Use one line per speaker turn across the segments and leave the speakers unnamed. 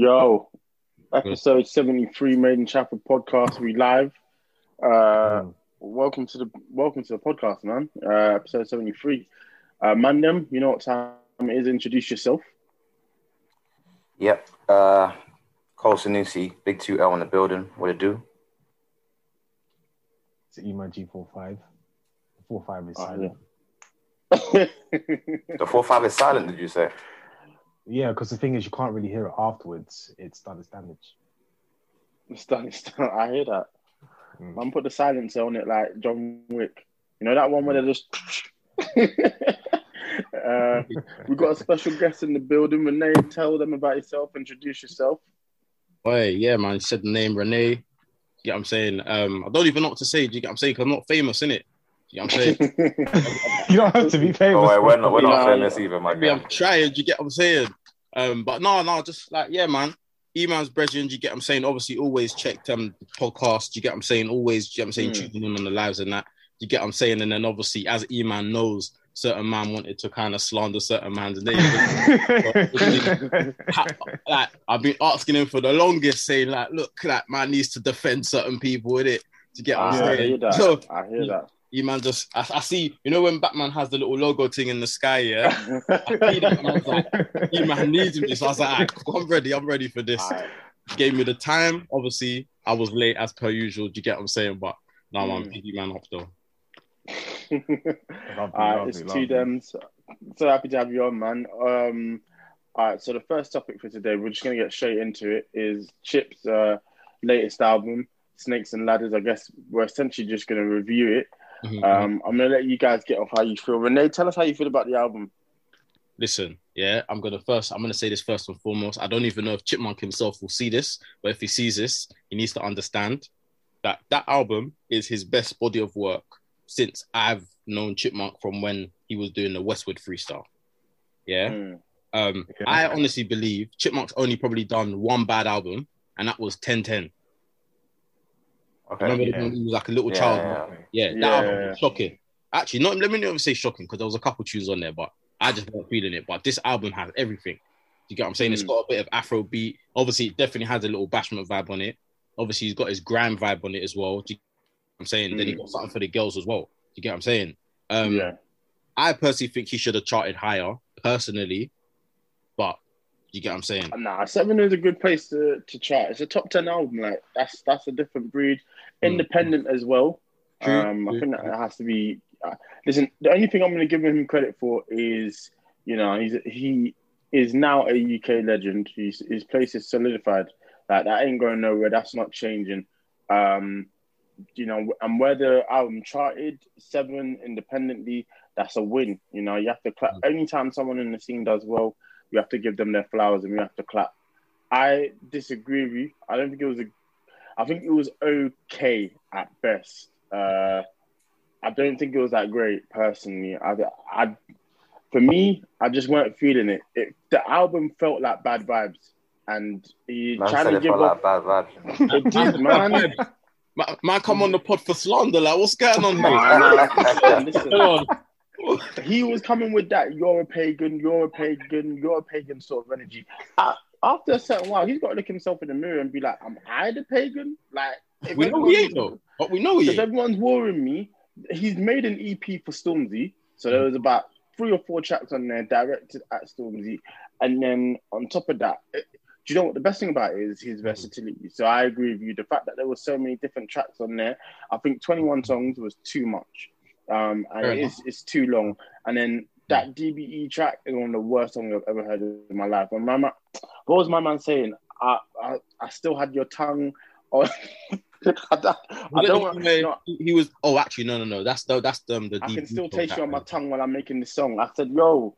Yo,
episode 73 Maiden in Chapel podcast. We live. Uh, welcome to the welcome to the podcast, man. Uh, episode 73. Uh, Mandem, you know what time it is. Introduce yourself.
Yep. Uh, Cole Sanusi, Big 2L in the building. What it do?
It's Ema G45. 45 is
Oh,
silent.
The 4 5 is silent, did you say?
Yeah, because the thing is, you can't really hear it afterwards. It's done its damage.
It's done, it's done. I hear that.
Mm.
Man, put the silencer on it like John Wick. You know that one where they just. uh, we got a special guest in the building. Renee, tell them about yourself. Introduce yourself.
Oi, yeah, man. You said the name Renee. You get what I'm saying? Um, I don't even know what to say. Do you get what I'm saying? Because I'm not famous, innit? You get what I'm saying?
You don't have to be famous.
Oh, wait, we're not, we're not famous either, my
Maybe I'm trying. Do you get what I'm saying? Um, but no, no, just like, yeah, man. Emails, brethren, you get what I'm saying? Obviously, always check um, podcast. You get what I'm saying? Always, you get what I'm saying?
Mm.
Tuning in on the lives and that. You get what I'm saying? And then obviously, as E-Man knows, certain man wanted to kind of slander certain man's name. Like I've been asking him for the longest, saying like, look, that man needs to defend certain people with it. To get what I'm
I
saying?
hear that.
So,
I hear that.
You man just I, I see, you know when Batman has the little logo thing in the sky, yeah. I see that and I was like, you man needs me. So I was like, "Alright, cool, I'm ready, I'm ready for this.
Alright.
Gave me the time. Obviously, I was late as per usual. Do you get what I'm saying? But no,
I'm
piggy man up though.
Lovely,
All right,
lovely,
it's two dems. So happy to have you on, man. Um, all right, so the first topic for today, we're just gonna get straight into it. Is Chip's uh, latest album, Snakes and Ladders. I guess we're essentially just gonna review it.
Mhm.
Um, I'm gonna let you guys get off how you feel. Renee, tell us how you feel about the album.
Listen, yeah, I'm gonna first. I'm gonna say this first and foremost. I don't even know if Chipmunk himself will see this, but if he sees this, he needs to understand that that album is his best body of work since I've known Chipmunk from when he was doing the Westwood freestyle. Yeah.
Mm.
Um,
Okay.
I honestly believe Chipmunk's only probably done one bad album, and that was 1010.
Okay.
Remember
yeah.
when he was like a little
Yeah,
child?
yeah.
Yeah, that
Yeah.
album was shocking. Actually, not let me not even say shocking because there was a couple tunes on there, but I just wasn't feeling it. But this album has everything. You get what I'm saying? It's got a bit of Afro beat. Obviously, it definitely has a little bashment vibe on it. Obviously, he's got his grand vibe on it as well. Do you get what I'm saying? Then he
Mm.
got something for the girls as well. Do you get what I'm saying? Um,
yeah,
I personally think he should have charted higher, personally. But you get what I'm saying?
nah, seven is a good place to, to chart. It's a top ten album. Like that's that's a different breed,
Mm.
Independent as well. Um, I think that has to be. Uh, listen, the only thing I'm going to give him credit for is, you know, he's he is now a UK legend. He's, his place is solidified. Like that ain't going nowhere. That's not changing. Um, you know, and where the album charted seven independently, that's a win. You know, you have to clap. Anytime someone in the scene does well, you have to give them their flowers and you have to clap. I disagree with you. I don't think it was a. I think it was okay at best. Uh, I don't think it was that great personally. I, I, for me, I just weren't feeling it. it the album felt like bad vibes, and he
Man
trying to
it
give
felt
off.
like bad vibes.
It did, man.
Man, man, come on the pod for slander. Like, what's going on
Nah,
here?
nah, listen,
on.
he was coming with that you're a pagan, you're a pagan, you're a pagan sort of energy. Uh, after a certain while, he's got to look himself in the mirror and be like, "Am I the pagan?" Like,
We know he ain't though, but we know he
If everyone's warring me, he's made an EP for Stormzy. So there was about three or four tracks on there directed at Stormzy. And then on top of that, it- do you know what the best thing about it is his versatility? So I agree with you. The fact that there were so many different tracks on there, I think 21 songs was too much. Um, and
Fair
it's it's too long. And then that DBE track is one of the worst songs I've ever heard in my life. And my what was my man saying? I I, I still had your tongue on. I don't, I don't
the
want,
one he he was. Oh, actually, no, no, no. That's the that's the, um, the
I can still
root
taste you on my tongue while I'm making this song. I said, yo,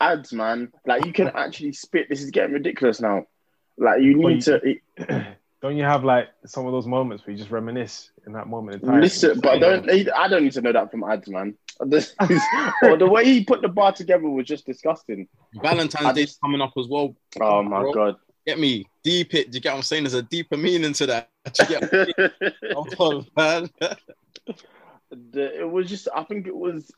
ads, man. Like you can actually spit. This is getting ridiculous now. Like you need
you-
to
Don't you have like some of those moments where you just reminisce in that moment in time?
listen, but don't I don't need to know that from ads, man. This is- or the way he put the bar together was just disgusting.
Valentine's
I
Day coming up as well.
Oh my
Bro.
god.
Get me deep it. Do you get what I'm saying? There's a deeper meaning to that. Do you get what I'm saying? Oh, man.
the, it was just I think it was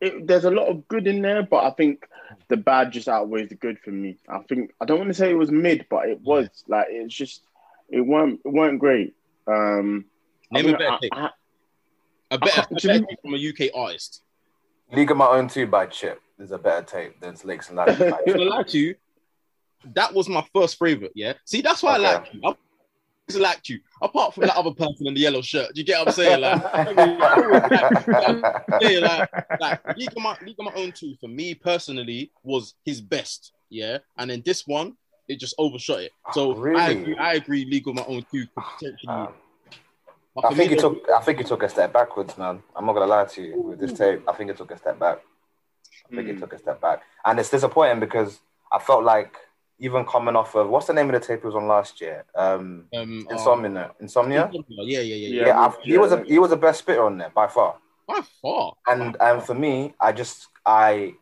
it, there's a lot of good in there, but I think the bad just outweighs the good for me. I think I don't want to say it was mid, but it was like it's just it weren't it weren't great. Um, I
Name
mean,
a better
I-
tape.
I-
A better, a better
me-
tape from a UK artist.
League of My Own 2 by Chip is a better tape than Snakes and Ladders by
I'm gonna lie to you. That was my first favorite. Yeah. See, that's why
Okay.
I like you. I always liked you. Apart from that other person in the yellow shirt. Do you get what I'm saying? Like, yeah, like, like League of My League of My Own two for me personally was his best. Yeah, and then this one it just overshot it. So I agree. I agree. League of My Own two could potentially.
Um, I think
me,
he took. I think he took a step backwards, man. I'm not gonna lie to you. With this tape, I think it took a step back. I think
Mm.
it took a step back, and it's disappointing because I felt like even coming off of what's the name of the tape he was on last year? Um,
um, uh,
Insomnia. Insomnia.
Yeah, yeah, yeah,
Yeah.
yeah.
Yeah, he was a he was the best spitter on there by far.
By far.
And and for me, I just I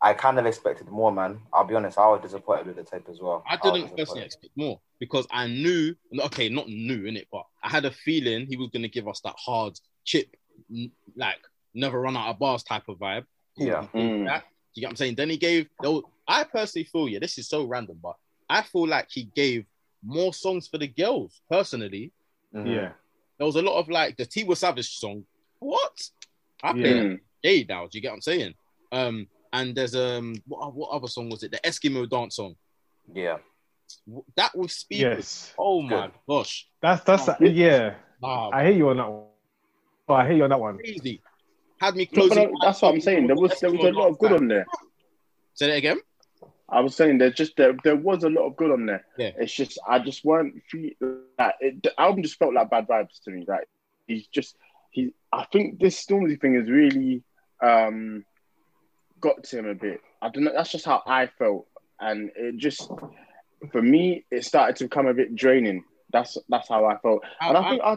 I kind of expected more, man. I'll be honest. I was disappointed with the tape as well.
I didn't
disappointed.
personally expect more because I knew, okay, not knew in it, but I had a feeling he was going to give us that hard chip, like never run out of bars type of vibe. Cool,
Yeah.
Mm.
that. you get what I'm saying? Then he gave. though, I personally feel, yeah, this is so random, but I feel like he gave more songs for the girls. Personally,
Mhm.
Yeah.
there was a lot of like the T was Savage song. What? I
Yeah.
played
Mm.
Jay now. Do you get what I'm saying? Um, and there's um, what, what other song was it? The Eskimo dance song.
Yeah.
That with speakers.
Yes.
Oh my gosh.
That's that's
Oh.
yeah.
Ah,
I hear you on that one. Oh, I hear you on that one.
crazy. Had me
No,
closing.
no, that's what I'm saying. There was there was a lot of good on there.
Say that again.
I was saying there's just there, there was a lot of good on there.
Yeah.
It's just I just weren't feel like it, the album just felt like bad vibes to me. Like he's just he. I think this Stormzy thing is really um got to him a bit. I don't know. That's just how I felt, and it just for me it started to become a bit draining. That's that's how I felt, and I think I,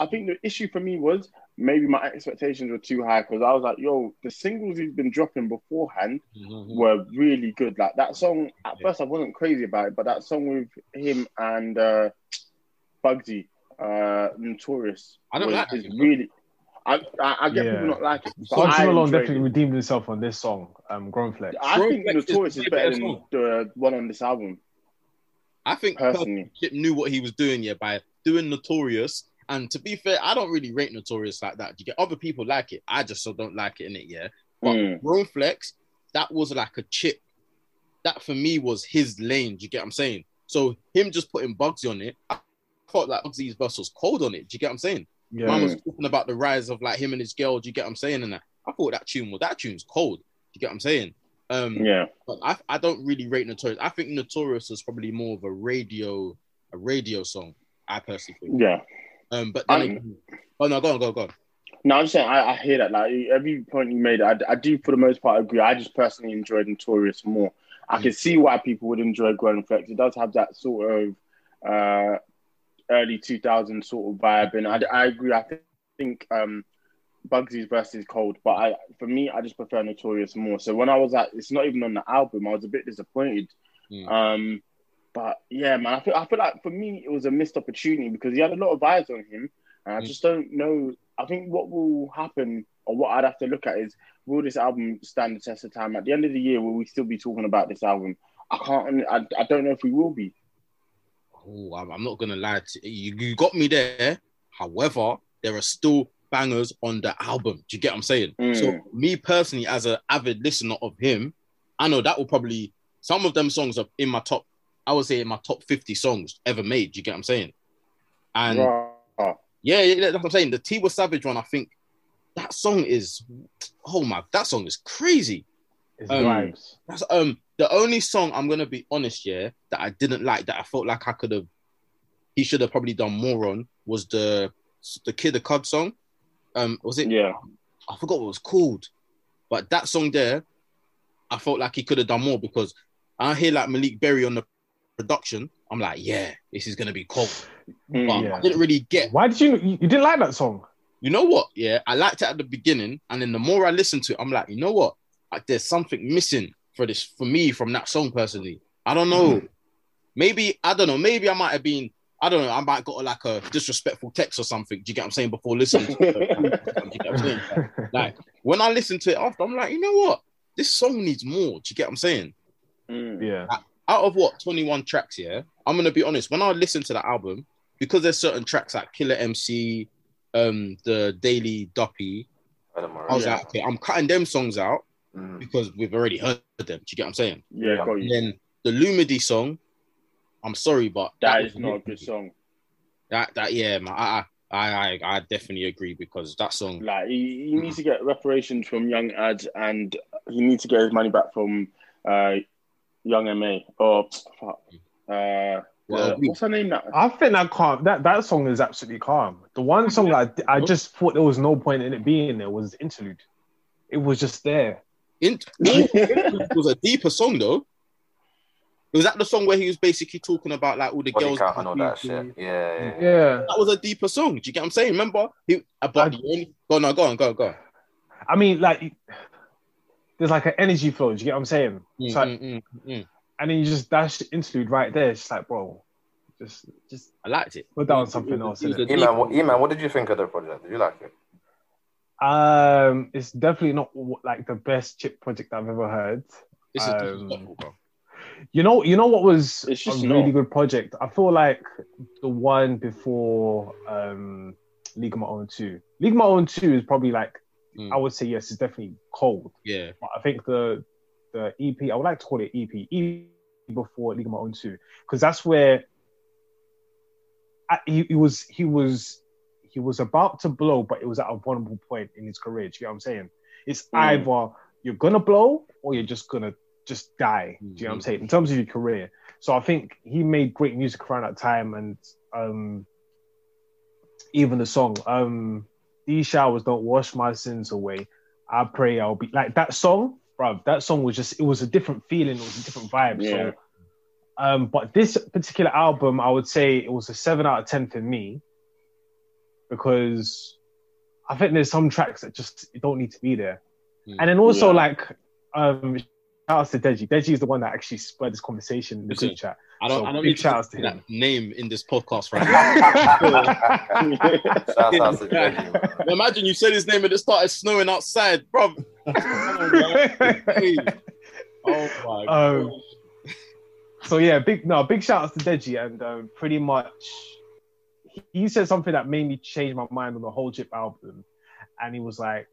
I think the issue for me was maybe my expectations were too high because I was like, yo, the singles he's been dropping beforehand
Mhm.
were really good. Like that song, at
Yeah.
first I wasn't crazy about it, but that song with him and uh, Bugzy, uh, Notorious,
I don't
was-
like that
is really. I, I, I get
Yeah.
people not like it, but
Son
I,
Alone definitely
it.
redeemed himself on this song, um, Grown Flex.
I
Grown
think
Flex
Notorious is
way
better
better
than
song.
the one on this album.
I think
Personally.
Chip knew what he was doing yeah by doing Notorious. And to be fair, I don't really rate Notorious like that. You get other people like it. I just so don't like it in it. Yeah. But
Mm.
Grown Flex, that was like a chip. That for me was his lane. Do you get what I'm saying? So him just putting Bugzy on it, I thought like Bugzy's verse was cold on it. Do you get what I'm saying?
Yeah.
Man was talking about the rise of like him and his girl. Do you get what I'm saying? And that I thought that tune was that tune's cold. Do you get what I'm saying? Um,
Yeah,
but I, I don't really rate Notorious. I think Notorious is probably more of a radio a radio song. I personally think.
yeah.
Um, but then
Um,
again, oh no, go on, go on, go on.
No, I'm just saying I, I hear that. Like every point you made, I, I do for the most part agree. I just personally enjoyed Notorious more. I can see why people would enjoy Grown Flex. It does have that sort of uh, early 2000s sort of vibe, and I, I agree. I think um, Bugzy's verse is cold, but I, for me, I just prefer Notorious more. So when I was at, it's not even on the album. I was a bit disappointed.
Mm.
Um, but yeah, man, I feel I feel like for me it was a missed opportunity because he had a lot of eyes on him, and I
Mm.
just don't know. I think what will happen, or what I'd have to look at, is will this album stand the test of time? At the end of the year, will we still be talking about this album? I can't. I, I don't know if we will be.
Oh, I'm, not gonna lie to you. You got me there. However, there are still bangers on the album. Do you get what I'm saying?
Mm.
So me personally, as an avid listener of him, I know that will probably some of them songs are in my top. I would say in my top 50 songs ever made. Do you get what I'm saying? And yeah, yeah, that's what I'm saying. The T was Savage one, I think that song is oh my that song is crazy.
It's
Um,
vibes.
That's um the only song I'm gonna be honest, yeah, that I didn't like that I felt like I could have he should have probably done more on was the the Kid the Cud song. Um was it
Yeah.
I forgot what it was called. But that song there, I felt like he could have done more because I hear like Malik Berry on the production. I'm like, yeah, this is gonna be cold.
Mm.
But
Yeah.
I didn't really get
Why did you you didn't like that song?
you know what? Yeah, I liked it at the beginning, and then the more I listened to it, I'm like, you know what? Like, there's something missing for this for me from that song personally. I don't know. Maybe I don't know. Maybe I might have been. I don't know. I might got like a disrespectful text or something. Do you get what I'm saying? Before listening, to it. Do you get what I'm saying? Like when I listen to it after, I'm like, you know what? This song needs more. Do you get what I'm saying?
Mm.
yeah.
Out of what 21 tracks, yeah, I'm gonna be honest. When I listen to the album, because there's certain tracks like Killer MC, um, the Daily Duppy,
I don't know.
I was
Yeah.
like, okay, I'm cutting them songs out
Mm.
because we've already heard them. Do you get what I'm saying?
Yeah, got
And then the Lumidi song, I'm sorry, but
That
was
is not a good song.
That that yeah, man, I I I, I definitely agree because that song.
Like he, he needs to get reparations from Young Adz, and he needs to get his money back from uh, Young Ma. Or uh,
Well,
what's her name now?
I think that calm that that song is absolutely calm. The one song that I, I just thought there was no point in it being there was interlude. It was just there.
In, it was a deeper song though. It was that the song where he was basically talking about like all the
Body
girls?
and all that shit. Yeah, yeah. yeah.
Yeah.
That was a deeper song. Do you get what I'm saying? Remember? He, uh, but
I-
the only, go on, no, go on, go on, go on.
I mean, like there's like an energy flow. Do you get what I'm saying?
Mm,
So-
mm, mm, mm.
and then you just dash the interlude right there. It's just like, bro, just just
I liked it.
put down something else.
It was
innit?
a
E-man, what, E-man, what did you think of the project? Did you like it?
Um, it's definitely not like the best chip project I've ever heard.
This is
Um. You know, you know what was
It's just
a really
not.
good project. I feel like the one before um, League of My Own Two. League of My Own Two is probably like
Mm.
I would say yes, it's definitely cold.
Yeah,
But I think the the EP, I would like to call it EP, EP before League of My Own Two, because that's where I, he, he was he was he was about to blow, but it was at a vulnerable point in his career. Do you get what I'm saying? It's
Mm.
either you're gonna blow or you're just gonna just die. Do you know what I'm
Mhm.
saying? In terms of your career. So I think he made great music around that time and um even the song, um These showers don't wash my sins away. I pray I'll be like that song, bro. That song was just it was a different feeling, it was a different vibe.
Yeah.
So um, but this particular album, I would say it was a seven out of ten for me because I think there's some tracks that just don't need to be there.
Mm.
And then also
Yeah.
like um shout out to Deji. Deji is the one that actually spurred this conversation in the group chat.
I don't.
So
I don't
big
need to
shout-outs to
put that
him.
name in this podcast right now.
Shout out to Jenny.
Imagine you said his name and it started snowing outside, bro. oh my
Um,
god.
so yeah, big no, big shout outs to Deji, and um, pretty much he, said something that made me change my mind on the whole Chip album, and he was like,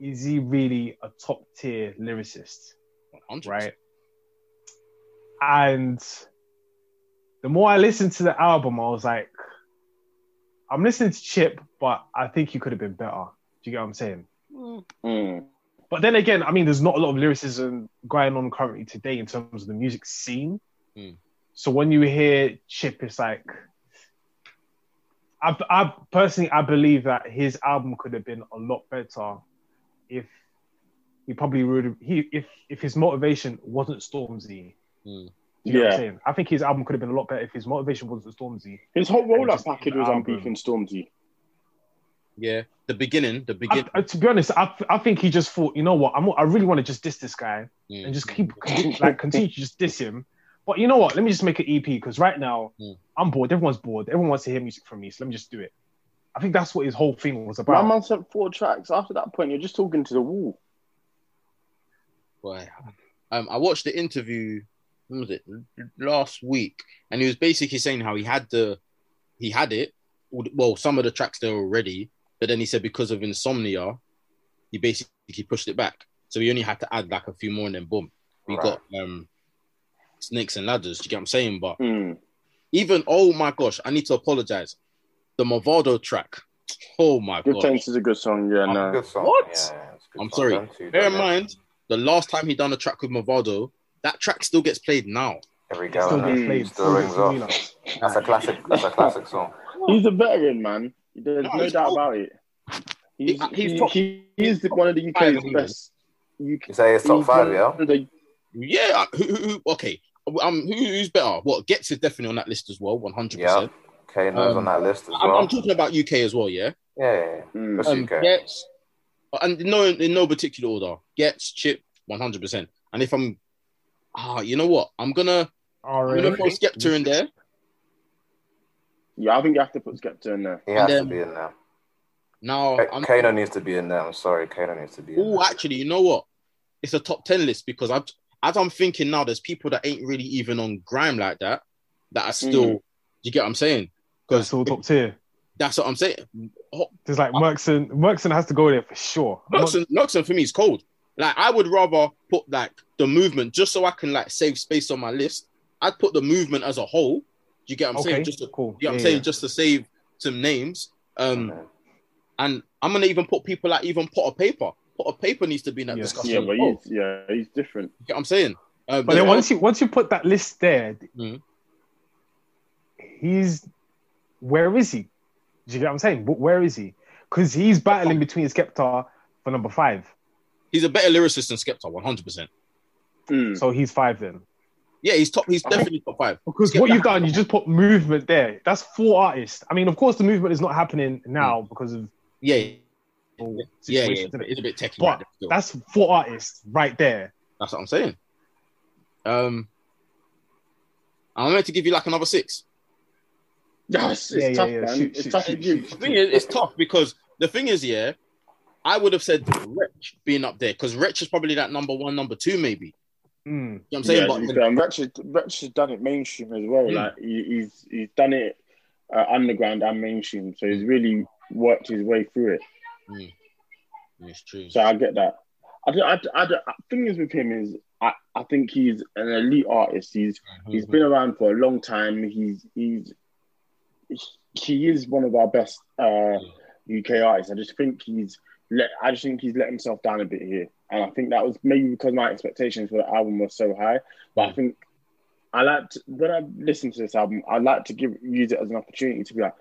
"Is he really a top tier lyricist?"
100%.
Right? And the more I listened to the album, I was like, "I'm listening to Chip, but I think he could have been better." Do you get what I'm saying?
Mm.
But then again, I mean, there's not a lot of lyricism going on currently today in terms of the music scene.
Mm.
So when you hear Chip, it's like, I, I personally, I believe that his album could have been a lot better if he probably would have, he, if, if his motivation wasn't Stormzy.
Mm.
You know what I'm
Yeah.
saying? I think his album could have been a lot better if his motivation wasn't Stormzy.
His whole roll-up
Just
package was on
album.
Beef and Stormzy.
Yeah, the beginning, the beginning.
To be honest, I, I think he just thought, you know what, I'm, I really want to just diss this guy.
Mm.
and just keep like continue to just diss him. But you know what? Let me just make an EP because right now
Mm.
I'm bored. Everyone's bored. Everyone wants to hear music from me, so let me just do it. I think that's what his whole thing was about.
My
about.
man sent four tracks. After that point, you're just talking to the wall.
Boy, um, I watched the interview. When was it last week? And he was basically saying how he had the, he had it. Well, some of the tracks there already, but then he said because of insomnia, he basically pushed it back. So he only had to add like a few more, and then boom, we
Right.
got um, snakes and ladders. Do you get what I'm saying? But
Mm.
even oh my gosh, I need to apologize. The Mavado track Oh my
Good
god!
Taints is a good song. Yeah, no.
Good song.
What?
Yeah, yeah, it's good
I'm
song.
sorry.
Them
Bear in
done
mind, the last time he done a track with Mavado, that track still gets played now.
every
Still
gallon
gets played.
still
Still
rings off. That's a classic. That's a classic song.
He's a veteran, man. There's
No,
no, doubt
top.
about it. He's,
He- he's
he,
top
he is the, one of the UK's
in
best. UK,
You say it's top five, yeah.
the-
Yeah. Who, who, who, okay. Um. Who, who's better? What Ghetts is definitely on that list as well. One hundred
Yeah.
percent.
Kano's
Um,
on that list as
I'm,
well.
I'm talking about UK as well. Yeah.
yeah, yeah, yeah.
Mm.
Um,
UK.
Ghetts and no in no particular order. Ghetts Chip one hundred percent. And if I'm ah, you know what? I'm gonna I'm gonna throw
Alright.
Skepta in there.
Yeah, I think you have to put Skepta in there.
He has
then-
to be in there.
Now
Ka- Kano needs to be in there. I'm sorry, Kano needs to be
Oh, actually, you know what? It's a top ten list because I'm as I'm thinking now. There's people that ain't really even on grime like that that are still.
Mm.
You get what I'm saying?
That's
Because
all top tier.
that's what I'm saying.
There's like Mercston. Mercston has to go there for sure.
Luxon, Luxon for me is cold. Like I would rather put like the movement just so I can like save space on my list. I'd put the movement as a whole. You get what I'm
okay,
saying? Just to,
cool.
you know what I'm saying?
yeah.
Just to save some names. Um, and I'm gonna even put people like even Potter Payper. Potter Payper needs to be in that
Yeah.
discussion.
Yeah, but he's yeah, he's different.
You get what I'm saying? Um,
But then
there's-
once you once you put that list there,
Mhm.
he's where is he? Do you get what I'm saying? But where is he? Because he's battling between Skepta for number five.
he's a better lyricist than Skepta, 100. percent
Mm.
So he's five then.
Yeah, he's top. He's definitely top five.
Because
Skepta-
what you've done, you just put movement there. That's four artists. I mean, of course, the movement is not happening now because of
Yeah, yeah,
all
yeah. yeah
situations, innit?
it's a bit techie.
But
right
that's four artists right there.
That's what I'm saying. Um, I'm meant to give you like another six.
Yes, it's
Yeah, yeah,
tough,
yeah.
man.
Shoot,
it's
shoot,
tough
shoot.
The thing is, it's tough because the thing is, yeah, I would have said Wretch being up there because Wretch is probably that number one, number two, maybe.
Mm.
You know what I'm saying?
yeah,
but
to be
then-
fair, and Wretch, has- Wretch has done it mainstream as well.
Mm.
Like he, he's he's done it uh, underground and mainstream, so he's really worked his way through it.
Mm. it's true.
So I get that. I, I, I, do- thing is with him is I, I think he's an elite artist. He's he's
Mhm.
been around for a long time. He's he's he is one of our best uh, UK artists. I just think he's let I just think he's let himself down a bit here, and I think that was maybe because my expectations for the album were so high. But I think I like to, when I listen to this album, I like to give use it as an opportunity to be like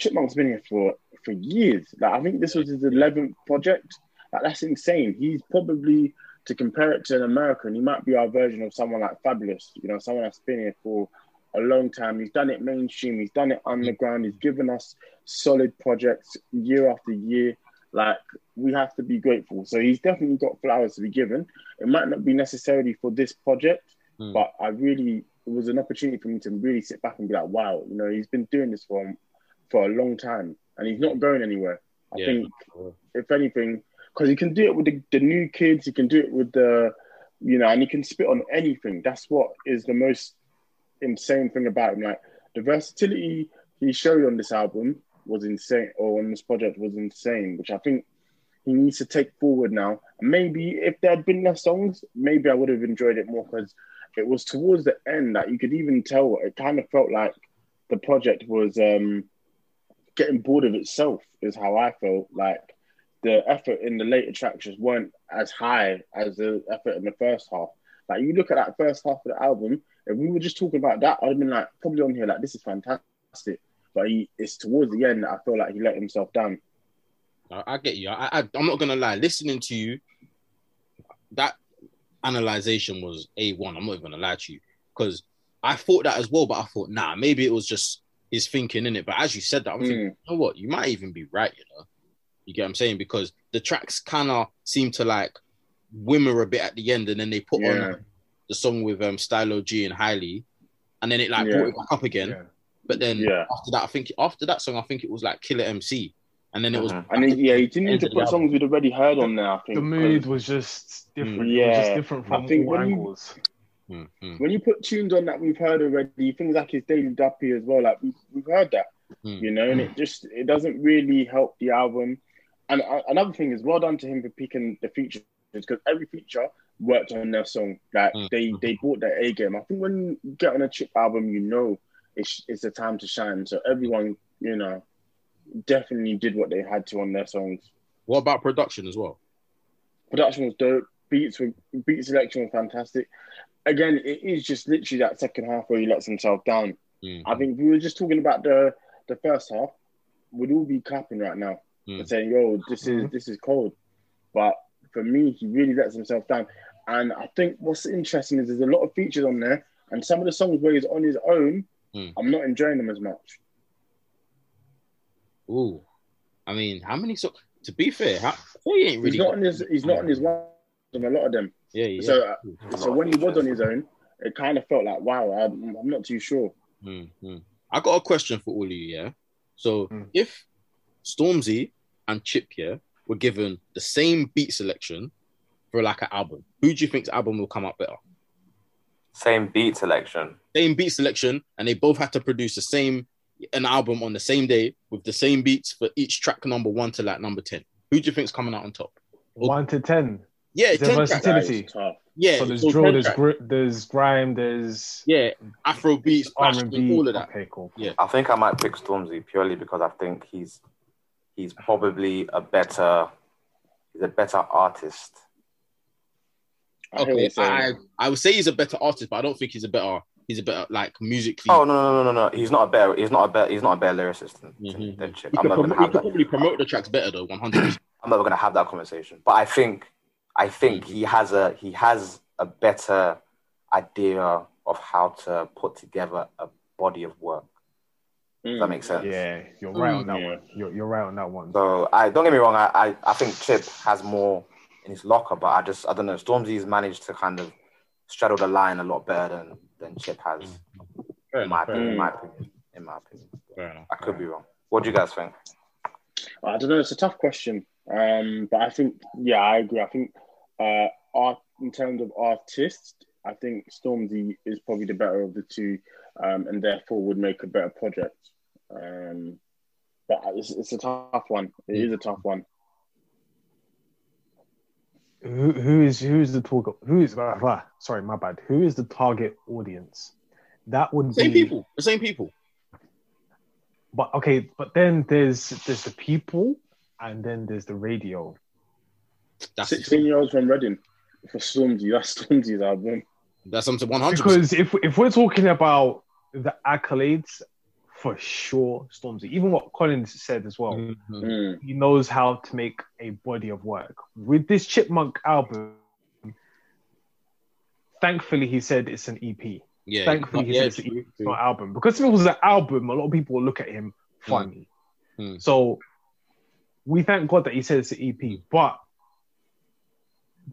Chipmunk's been here for for years. Like I think this was his eleventh project. Like that's insane. He's probably to compare it to an American, he might be our version of someone like Fabolous. You know, someone that's been here for a long time. He's done it mainstream. He's done it underground. He's given us solid projects year after year. Like we have to be grateful. So he's definitely got flowers to be given. It might not be necessarily for this project,
Mm.
but I really it was an opportunity for me to really sit back and be like, wow, you know, he's been doing this for for a long time, and he's not going anywhere. I
Yeah.
think if anything, because he can do it with the, the new kids, he can do it with the, you know, and he can spit on anything. That's what is the most insane thing about him. Like the versatility he showed on this album was insane, or on this project was insane, which I think he needs to take forward now. Maybe if there had been less songs, maybe I would have enjoyed it more because it was towards the end that you could even tell it kind of felt like the project was um, getting bored of itself, is how I felt. Like the effort in the later tracks just weren't as high as the effort in the first half. Like you look at that first half of the album, if we were just talking about that, I'd have been like probably on here like this is fantastic. But he, it's towards the end that I feel like he let himself down.
I, I get you. I, I, I'm not gonna lie. Listening to you, that analyzation was a one. I'm not even gonna lie to you because I thought that as well, but I thought nah, maybe it was just his thinking in it. But as you said that, I'm thinking,
Mm.
you know what? You might even be right. You know, you get what I'm saying because the tracks kind of seem to like wimmer a bit at the end, and then they put
Yeah.
on the song with um Stylo G and Hailey, and then it like
Yeah.
brought it back up again.
Yeah.
But then
Yeah.
after that, I think after that song, I think it was like Killer MC, and then it was
Mhm.
And he, yeah, he didn't need
End
to put songs we'd already heard on there. I think
The mood was just different.
Mm.
It was just
Yeah.
different
I
from
think
all
when you-
angles.
Mm, mm,
when you put tunes on that we've heard already, things like his Daily Duppy as well, like we've, we've heard that,
mm.
you know, and it just it doesn't really help the album. And uh, another thing is, well done to him for picking the features because every feature worked on their song. Like
Mm.
they they brought their A game. I think when you get on a Chip album, you know it's it's a time to shine. So everyone, you know, definitely did what they had to on their songs.
What about production as well?
Production was dope. Beats were beat selection was fantastic. Again, it is just literally that second half where he lets himself down.
Mm.
I think we were just talking about the the first half. We'd all be clapping right now
Mm.
and saying, "Yo, this is this is cold." But for me, he really lets himself down. And I think what's interesting is there's a lot of features on there, and some of the songs where he's on his own,
Mm.
I'm not enjoying them as much.
Ooh, I mean, how many so? To be fair, how, he ain't really.
He's not on his he's not on his one on a lot of them.
Yeah, yeah.
So uh, so when he was on his own, it kind of felt like, wow, I'm, I'm not too sure.
Mm, mm. I got a question for all of you, yeah. So
Mm.
if Stormzy and Chip yeah were given the same beat selection for like an album, who do you think's album will come out better?
Same beat selection.
Same beat selection, and they both had to produce the same an album on the same day with the same beats for each track number one to like number ten. Who do you think's coming out on top?
One to ten.
Yeah,
Is there
10 tracks.
versatility?
That is tough.
Yeah,
so there's drill, there's
tracks.
gri- there's grime, there's
yeah, Afro beats,
R&B,
all of that.
Okay, cool.
Yeah.
I think I might pick Stormzy purely because I think he's he's probably a better he's a better artist.
I
Okay,
you're.
I I would say he's a better artist, but I don't think he's a better he's a better like musically.
Oh no no no no no! He's not a better he's not a better he's not a better lyricist than,
Mhm.
than Chip.
He
I'm
could,
not gonna
he
have
could
that.
probably promote the tracks better though, one hundred.
I'm never gonna have that conversation. But I think I think he has a he has a better idea of how to put together a body of work. Does that
Mm.
make sense?
Yeah, you're right on that
Mm, yeah.
one. You're, you're right on that one.
So I don't get me wrong. I, I I think Chip has more in his locker, but I just I don't know. Stormzy's managed to kind of straddle the line a lot better than than Chip has.
Fair
In my opinion. In my opinion. In my opinion.
fair enough.
I could be wrong. What do you guys think?
I don't know. It's a tough question, um, but I think yeah, I agree. I think uh, art in terms of artists, I think Stormzy is probably the better of the two, um, and therefore would make a better project. Um, but it's, it's a tough one. It is a tough one.
Who, who is who is the target? Who is ah, ah, sorry, my bad. Who is the target audience? That would
Same
be same
people, the same people.
But okay, but then there's there's the people, and then there's the radio.
That's
Sixteen year olds from Reading for Stormzy. That's Stormzy's album.
that's something one hundred.
Because if if we're talking about the accolades, for sure, Stormzy. Even what Collins said as well.
Mm-hmm.
Mm.
he knows how to make a body of work. With this Chipmunk album, thankfully he said it's an EP.
Yeah,
Thankfully he
yeah,
said it's, an EP, not an album. Because if it was an album, a lot of people would look at him funny.
Hmm.
So we thank God that he said it's an EP, but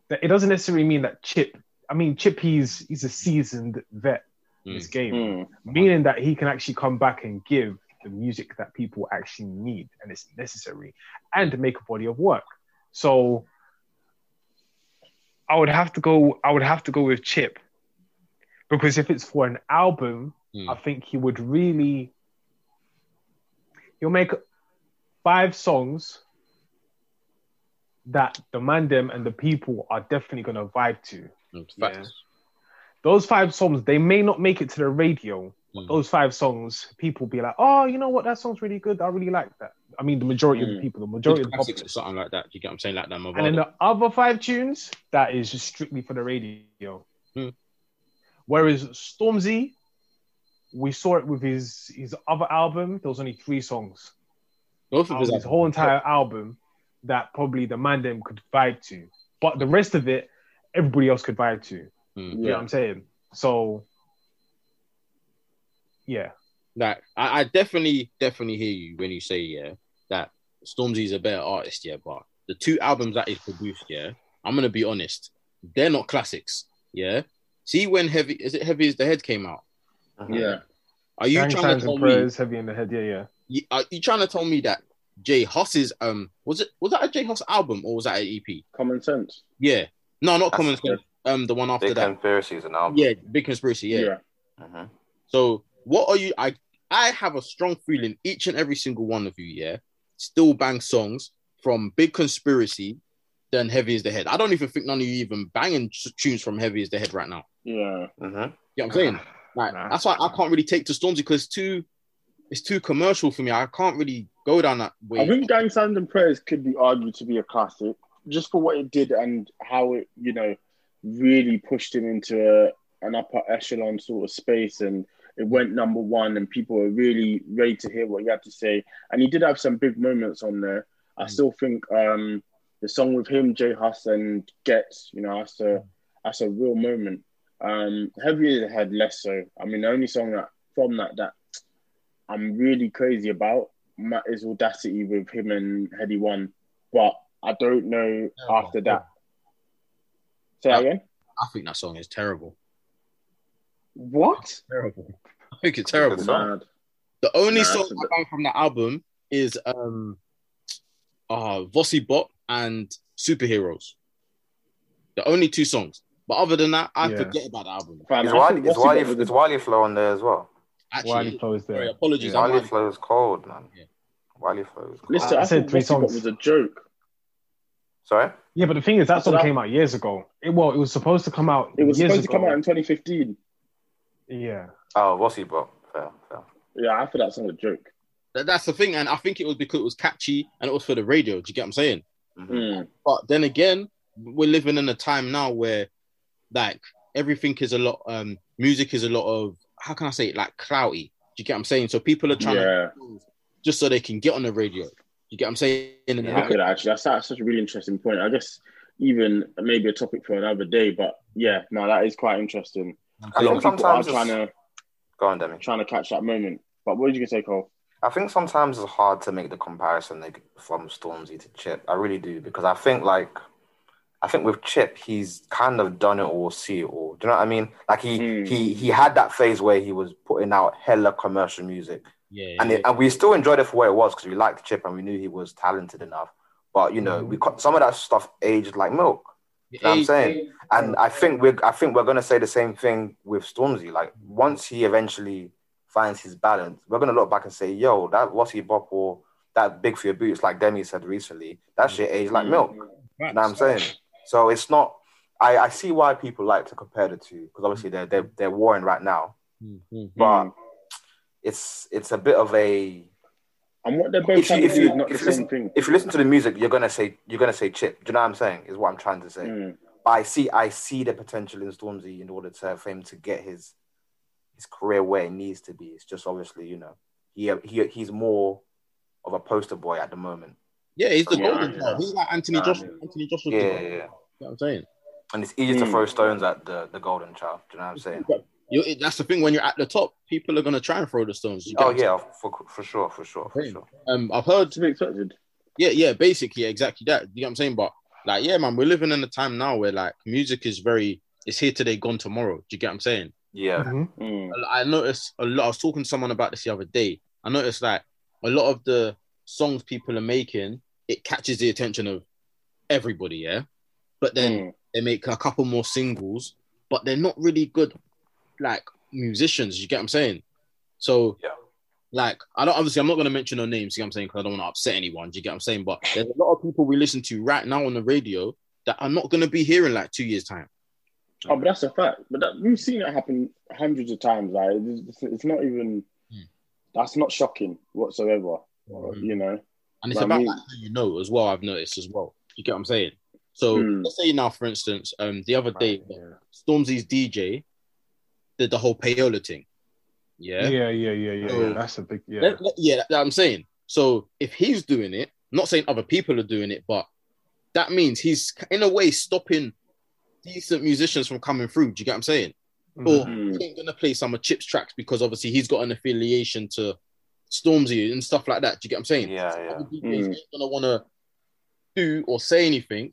it doesn't necessarily mean that Chip. I mean, Chip, he's he's a seasoned vet in this
Mm.
game
Mm.
meaning that he can actually come back and give the music that people actually need and it's necessary and to make a body of work so i would have to go i would have to go with chip because if it's for an album
Mm.
i think he would really he'll make five songs that the mandem and the people are definitely going to vibe to
Mm,
Yeah. Those five songs they may not make it to the radio
Mm.
those five songs, people be like, oh, you know what, that song's really good. I really like that. I mean, the majority of the
Mm.
people, the majority of the populace.
something like that. You get what I'm saying? Like that,
And then the other five tunes, that is just strictly for the radio.
Mm.
Whereas Stormzy, we saw it with his his other album. There was only three songs.
Both of his
his whole entire album that probably the man them could vibe to. But the rest of it, everybody else could vibe to.
Mm.
You know what
Yeah.
I'm saying? So, yeah.
That I, I definitely, definitely hear you when you say yeah that Stormzy's a better artist, yeah. But the two albums that he's produced, yeah, I'm gonna be honest, they're not classics, yeah. See when heavy is it heavy as the head came out?
Mhm.
Yeah.
Are you
Gang
trying to tell
and
me?
heavy in the head. Yeah, yeah.
You, are you trying to tell me that J Hus's um was it was that a J Hus album or was that an EP?
Common sense.
Yeah, no, not
That's
Common Sense. Um, the one after
Big
that.
conspiracy is an album.
Yeah, Big Conspiracy. Yeah.
Yeah.
Mhm.
So what are you? I I have a strong feeling each and every single one of you, yeah, still bang songs from Big Conspiracy than Heavy is the Head. I don't even think none of you even banging tunes from Heavy is the Head right now.
Yeah.
Mhm.
You know what I'm saying? Like
Nah.
that's why I can't really take to Stormzy because too it's too commercial for me. I can't really go down that way.
I think Gang Signs and Prayers could be argued to be a classic just for what it did and how it, you know, really pushed him into a, an upper echelon sort of space and it went number one and people were really ready to hear what he had to say. And he did have some big moments on there. I
Mm.
still think um, the song with him, J Hus and Ghetts, you know, that's a that's a real moment. Um, Heavier had less so. I mean, the only song that from that that I'm really crazy about Matt is Audacity with him and Headie One, but I don't know
Terrible.
after that. Say that again.
I think that song is terrible.
What?
Terrible. I think it's terrible.
Good song.
Mad.
The only
Nah,
song
that's a
I
bit-
found from that album is um uh Vossi Bop and Superheroes. The only two songs. But other than that, I
Yeah.
forget about the album.
Fam,
Is
I
Wiley, is Wiley, is Wiley Flow on there as well?
Actually,
Wiley flows
sorry,
there.
apologies.
Yeah.
I'm
Wiley
lying.
Flow is cold, man.
Yeah.
Wiley Flow is cold.
Listen,
I
I,
said
think
three
Vossi Bop
songs.
was a joke.
Sorry?
Yeah, but the thing is, that
So
song
that-
came out years ago. It, well, it was supposed to come out.
It was
years
supposed to come out in 2015.
Yeah,
Oh, Vossi Bop. Fair, fair.
Yeah, I thought that song was a joke.
That- That's the thing, and I think it was because it was catchy and it was for the radio. Do you get what I'm saying?
Mhm.
Mm.
But then again, we're living in a time now where like everything is a lot um music is a lot of how can I say it like clouty. Do you get what I'm saying? So people are trying
Yeah.
to just so they can get on the radio. You get what I'm saying? And
Yeah.
Look at that, actually. That's, that's such a really interesting point. I guess even maybe a topic for another day, but yeah, no, that is quite interesting.
I
A lot
think
of people are trying to
Go on, Demi.
trying to catch that moment. But what did you say, Cole?
I think sometimes it's hard to make the comparison like, from Stormzy to Chip. I really do because I think like I think with Chip he's kind of done it all, see it all. Do you know what I mean? Like he
Mm.
he he had that phase where he was putting out hella commercial music,
yeah,
and it, and we still enjoyed it for what it was because we liked Chip and we knew he was talented enough. But you know, we cut some of that stuff aged like milk. You know what I'm saying? And I think we're I think we're gonna say the same thing with Stormzy. Like once he eventually finds his balance, we're gonna look back and say, "Yo, that Whatty Bop or that Big for Your Boots," like Demi said recently, that shit aged like milk. You know what I'm saying? So it's not. I, I see why people like to compare the two because obviously they're they're they're warring right now,
Mhm.
but it's it's a bit of a.
And what they're both
If you,
trying to
if you,
is not the
if you
same
listen,
thing.
if you listen to the music, you're gonna say you're gonna say Chip. Do you know what I'm saying? Is what I'm trying to say.
Mm.
But I see I see the potential in Stormzy in order to for him to get his his career where it needs to be. It's just obviously, you know, he he he's more of a poster boy at the moment.
Yeah, he's the
Yeah,
golden
yeah.
child. He's like Anthony
Yeah,
Joshua.
yeah.
Anthony Joshua.
Yeah,
You know what I'm saying?
And it's easy to
Mm.
throw stones at the the golden child. Do you know what I'm saying?
You, it- that's the thing. When you're at the top, people are gonna try and throw the stones. You
Oh yeah, for for sure, for sure, for sure.
Um, I've heard.
To be expected.
Yeah, yeah, basically, exactly that. Do you know what I'm saying? But like, yeah, man, we're living in a time now where like music is very. It's here today, gone tomorrow. Do you get what I'm saying?
Yeah,
Mhm.
Mm.
I noticed a lot. I was talking to someone about this the other day. I noticed like a lot of the songs people are making, it catches the attention of everybody, yeah. But then
Mm.
they make a couple more singles, but they're not really good, like musicians. You get what I'm saying? So,
Yeah.
like, I don't obviously I'm not gonna mention no names. You get what I'm saying? Because I don't want to upset anyone. Do you get what I'm saying? But there's a lot of people we listen to right now on the radio that are not gonna be here in like two years time.
Oh, but that's a fact. But that, we've seen it happen hundreds of times. Like it's, it's not even.
Hmm.
That's not shocking whatsoever.
Mhm.
You know.
And it's
But I
about
mean-
like, you know as well. I've noticed as well. You get what I'm saying? So
Mm.
let's say now, for instance, um, the other day,
Yeah.
Stormzy's DJ did the whole payola thing. Yeah,
Yeah, yeah, yeah, yeah,
So-
yeah. That's a big yeah.
Let- let- yeah, that, that I'm saying. So if he's doing it, not saying other people are doing it, but that means he's in a way stopping decent musicians from coming through. Do you get what I'm saying? Or
Mhm.
he ain't gonna play some of Chip's tracks because obviously he's got an affiliation to Stormzy and stuff like that. Do you get what I'm saying?
yeah, yeah.
DJs
Mm.
ain't gonna want to do or say anything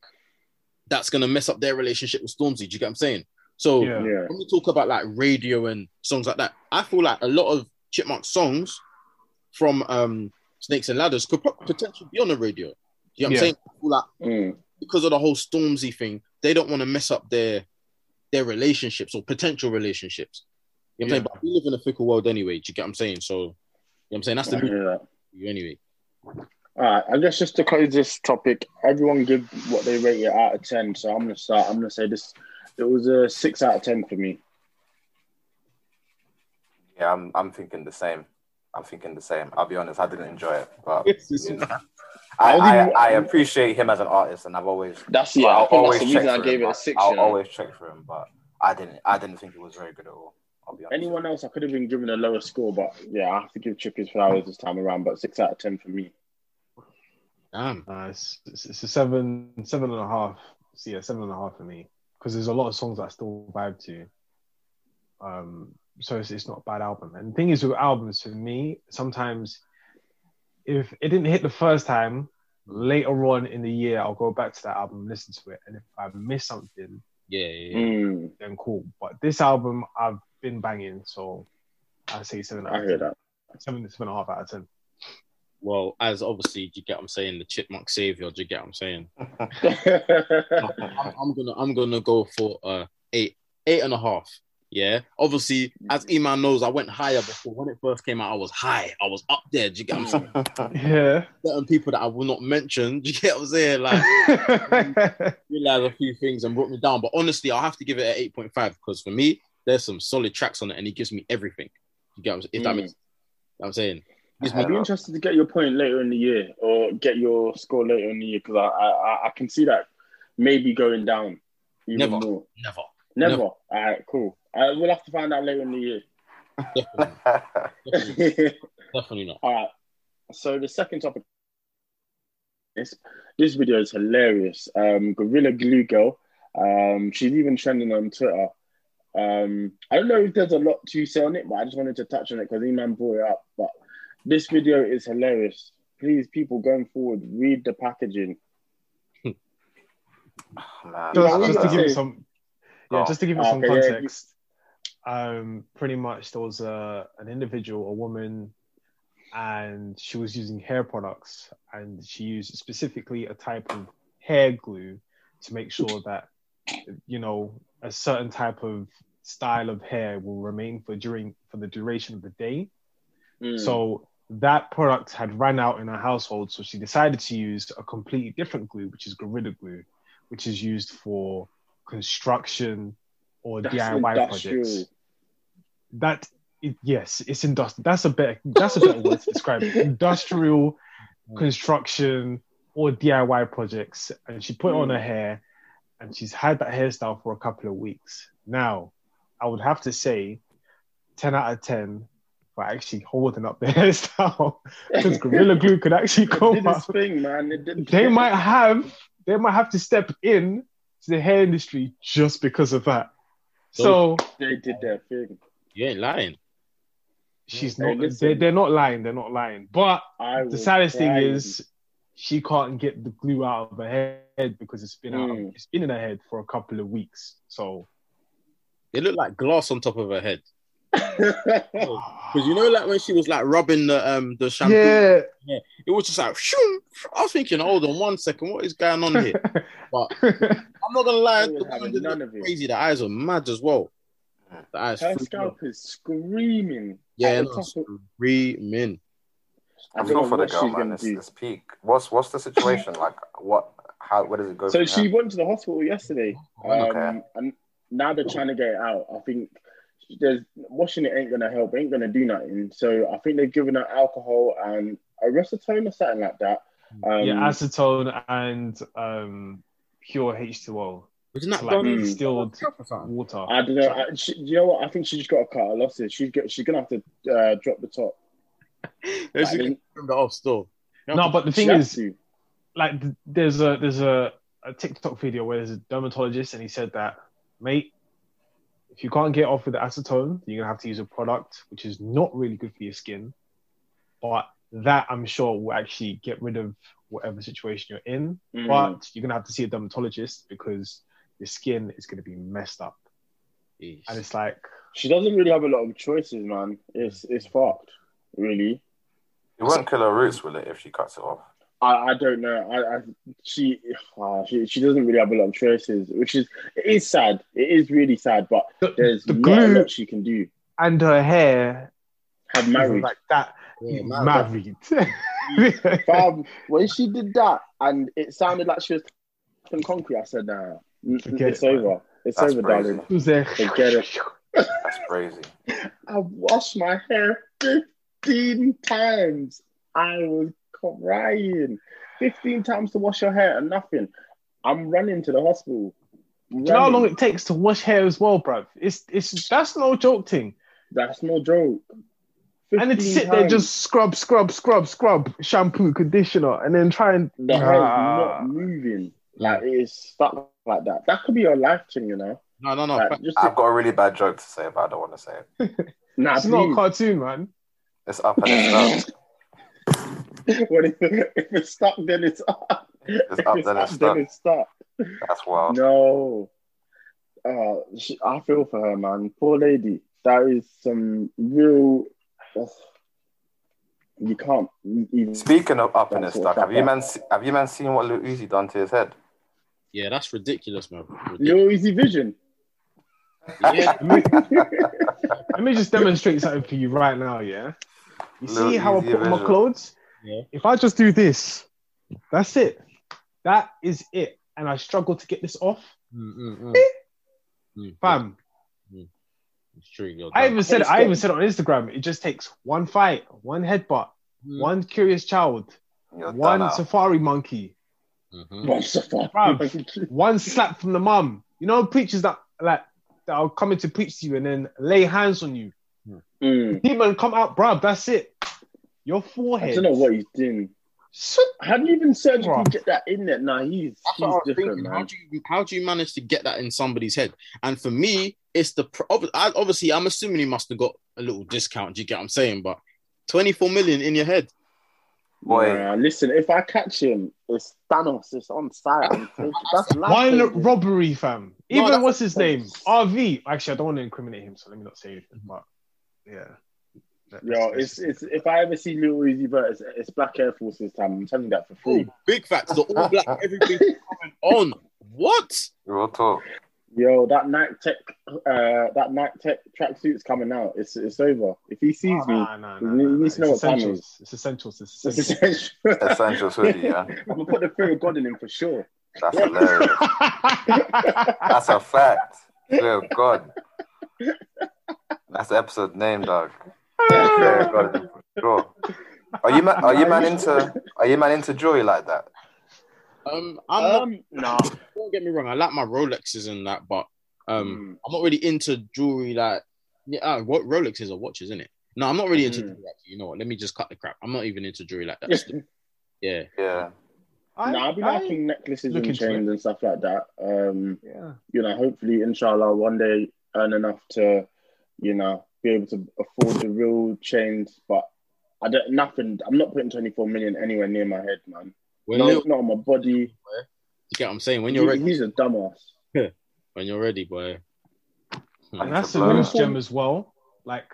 that's gonna mess up their relationship with Stormzy. Do you get what I'm saying? So
Yeah.
Yeah.
when we talk about like radio and songs like that, I feel like a lot of Chipmunk songs from um, Snakes and Ladders could pro- potentially be on the radio. Do you know what
Yeah.
I'm saying? I feel like
Mm.
because of the whole Stormzy thing, they don't want to mess up their their relationships or potential relationships. You know what I'm saying? But we live in a fickle world anyway. Do you get what I'm saying? So, you know what I'm saying? That's the music
that.
you anyway.
All right, I guess just to close this topic, everyone give what they rate it out of ten. So I'm gonna start. I'm gonna say this. It was a six out of ten for me.
Yeah, I'm I'm thinking the same. I'm thinking the same. I'll be honest, I didn't enjoy it, but
This is-
I,
I
I, appreciate him as an artist, and I've always
That's yeah. I think that's the reason I gave
him,
it a six.
I'll
you know.
always check for him, but I didn't. I didn't think it was very good at all. I'll be honest.
Anyone else, I could have been given a lower score, but yeah, I have to give Chip his flowers this time around. But six out of ten for me.
Damn.
Uh, it's, it's, it's a seven, seven and a half. So yeah, seven and a half for me because there's a lot of songs that I still vibe to. Um, so it's, it's not a bad album. And the thing is with albums, for me, sometimes if it didn't hit the first time, later on in the year, I'll go back to that album and listen to it. And if I miss something,
Yeah, yeah, yeah.
Mm,
then cool. But this album, I've been banging, so I say seven out
I
of
hear
ten.
that.
Seven, seven and a half out of ten.
Well, as obviously, do you get what I'm saying? The chipmunk savior. Do you get what I'm saying? I'm, I'm gonna I'm gonna go for uh eight eight and a half. Yeah. Obviously, as Iman knows, I went higher before when it first came out. I was high. I was up there. Do you get what I'm saying?
Yeah.
Certain people that I will not mention. Do you get what I'm saying? Like realize a few things and brought me down. But honestly, I'll have to give it an eight point five because for me, there's some solid tracks on it, and he gives me everything. You get what I'm saying? If that
Mm.
makes what I'm saying.
I'd be interested to get your point later in the year or get your score later in the year because I, I I can see that maybe going down
Never. never.
Never.
Never.
All right, cool. Uh, we'll have to find out later in the year.
Definitely, definitely, definitely not.
All right. So the second topic is this video is hilarious. Um, Gorilla Glue Girl. Um, she's even trending on Twitter. Um, I don't know if there's a lot to say on it, but I just wanted to touch on it because Iman brought it up. But this video is hilarious. Please, people going forward, read the packaging.
Man,
just, just to give
say?
you some yeah,
Oh.
just to give you
Oh,
some
okay, yeah,
context um pretty much there was a an individual a woman and she was using hair products and she used specifically a type of hair glue to make sure that you know a certain type of style of hair will remain for during for the duration of the day
Mm.
so that product had run out in her household, so she decided to use a completely different glue, which is Gorilla Glue, which is used for construction or
That's
DIY
industrial.
projects. That it, yes, it's industrial. That's a better that's a better word to describe it. Industrial construction or DIY projects, and she put it on
Mm.
her hair, and she's had that hairstyle for a couple of weeks. Now, I would have to say, ten out of ten for actually holding up the hairstyle because Gorilla Glue could actually
It
go
did
up.
its thing, man. It did.
They might have they might have to step in to the hair industry just because of that. So
They did their thing.
You ain't lying.
she's
Hey,
not
listen.
they're, they're not lying, they're not lying. But
I
the
was
saddest thing is she can't get the glue out of her head because it's been out
Mm.
it's been in her head for a couple of weeks. So
It looked like glass on top of her head. Because you know, like when she was like rubbing the um the shampoo,
yeah.
it was just like. Shoom. I was thinking, hold on one second, what is going on here? But I'm not gonna lie, the woman
none
look
of it.
crazy. The eyes are mad as well. The eyes,
Her scalp
out.
is screaming.
yeah,
at
no,
the
screaming.
I
I
don't
feel
know
for the girl,
she's
man.
gonna
It's, it's peak. What's what's the situation like? What? How? Where does it go?
So she
here?
went to the hospital yesterday, um,
Okay.
and now they're trying to get it out. I think there's washing it ain't gonna help, ain't gonna do nothing. So I think they've given her alcohol and a acetone or something like that. Um,
yeah, acetone and um pure H2O.
Wasn't that
like
done?
distilled water.
I don't know. I, she, you know what? I think she just got to cut her losses. She's get, she's gonna have to uh, drop the top.
They should
I mean-
trim off still.
No, but the thing is,
to.
like there's a there's a, a TikTok video where there's a dermatologist and he said that, mate, if you can't get off with the acetone, you're gonna have to use a product which is not really good for your skin. But that I'm sure will actually get rid of whatever situation you're in.
Mm.
But you're gonna have to see a dermatologist because your skin is gonna be messed up.
Jeez.
And it's like
she doesn't really have a lot of choices, man. It's it's fucked, really.
It won't kill her roots, will it? If she cuts it off.
I, I don't know. I, I she, ah, she she doesn't really have a lot of choices, which is it is sad. It is really sad, but
the,
there's
the
not a lot she can do.
and her hair
Have married.
like that.
Yeah,
married.
Fam, when she did that, and it sounded like she was tapping concrete. I said, "Nah,
Forget
it's
it, man.
over. It's
That's
over,
crazy.
darling."
Who's there?
Forget it.
That's crazy.
I washed my hair. 15 times. I was crying. 15 times to wash your hair and nothing. I'm running to the hospital.
Do you know how long it takes to wash hair as well, bruv? It's it's that's no joke thing.
That's no joke.
And then to
15
sit there just scrub, scrub, scrub, scrub, shampoo, conditioner, and then try and
the hair's
Nah.
not ah. moving. Like it is stuck like that. That could be your life thing, you know.
No, no, no.
Like, just
I've got a really bad joke to say, but I don't want to say it.
nah,
it's not a cartoon, man.
It's up and it's down.
What if, if it's stuck, then it's up.
It's
if
up,
it's
then it's
up, then it's stuck.
That's wild.
No. Uh, she, I feel for her, man. Poor lady. That is some real. ugh. you can't even.
Speaking of up and
That's
it's stuck, have you
fuck
man have you man seen what Lil Uzi done to his head?
Yeah, that's ridiculous, man. Ridiculous.
Lil Easy Vision.
Yeah,
Let me, just demonstrate something for you right now, yeah? You
Little
see how I put on my clothes?
Yeah.
If I just do this, that's it. That is it. And I struggle to get this off.
Mm, mm, mm. Mm,
Fam,
It's true.
I
done.
even said I even said on Instagram, it just takes one fight, one headbutt,
Mm.
one curious child,
You're
one
now.
safari monkey,
Mhm.
Once upon
Bruv. one slap from the mum. You know, preachers that like that are coming to preach to you and then lay hands on you.
Mm.
Demon, come out, bruv. That's it. Your forehead.
I don't know what he's doing.
So-
How do you even surgically
Bruh.
get that in there? Nah, he's,
That's
he's
what I was
different,
thinking. How do you how do you manage to get that in somebody's head? And for me, it's the pr- ob- I- obviously I'm assuming he must have got a little discount. Do you get what I'm saying? But 24 million in your head.
Boy.
Nah, listen, if I catch him, it's Thanos. It's on site. I'm That's
One
life-changing.
robbery, fam. Even
that's-
what's his name? RV. Actually, I don't want to incriminate him, so let me not say it. But yeah.
Yo, it's it's if I ever see Lil Uzi Vert, it's, it's Black Air Force this time. I'm telling you that for
Oh,
free.
big facts. The all black everything coming on. What?
Real talk.
Yo, that Nike Tech, uh, that Nike Tech tracksuit's coming out. It's it's over. If he sees me,
Nah, nah,
you
nah,
need-
nah,
you
nah.
need to know
It's
what time it.
It's essentials. It's
it's
essentials.
essential.
Essentials hoodie, yeah.
I'm gonna put the fear of God in him for sure.
That's hilarious. That's a fact. Dear God. That's the episode name, dog. Dear God, sure. Are you man, are you man into are you man into jewelry like that?
Um, I'm not.
Um, nah.
Don't get me wrong. I like my Rolexes and that, but um,
Mm.
I'm not really into jewelry. Like, yeah, uh, what Rolexes are watches, isn't it? No, I'm not really into
Mm.
jewelry. Actually. You know what? Let me just cut the crap. I'm not even into jewelry like that. yeah.
Yeah.
I-
nah, I'll be
I-
liking necklaces and chains and stuff like that. Um,
Yeah.
you know, hopefully, inshallah, one day earn enough to, you know, be able to afford the real chains. But I don't nothing. I'm not putting 24 million anywhere near my head, man.
When
no, not on my body.
you get what I'm saying? When you're
He-
ready,
he's a dumbass.
when you're ready, boy.
And that's
to
a news gem as well. Like,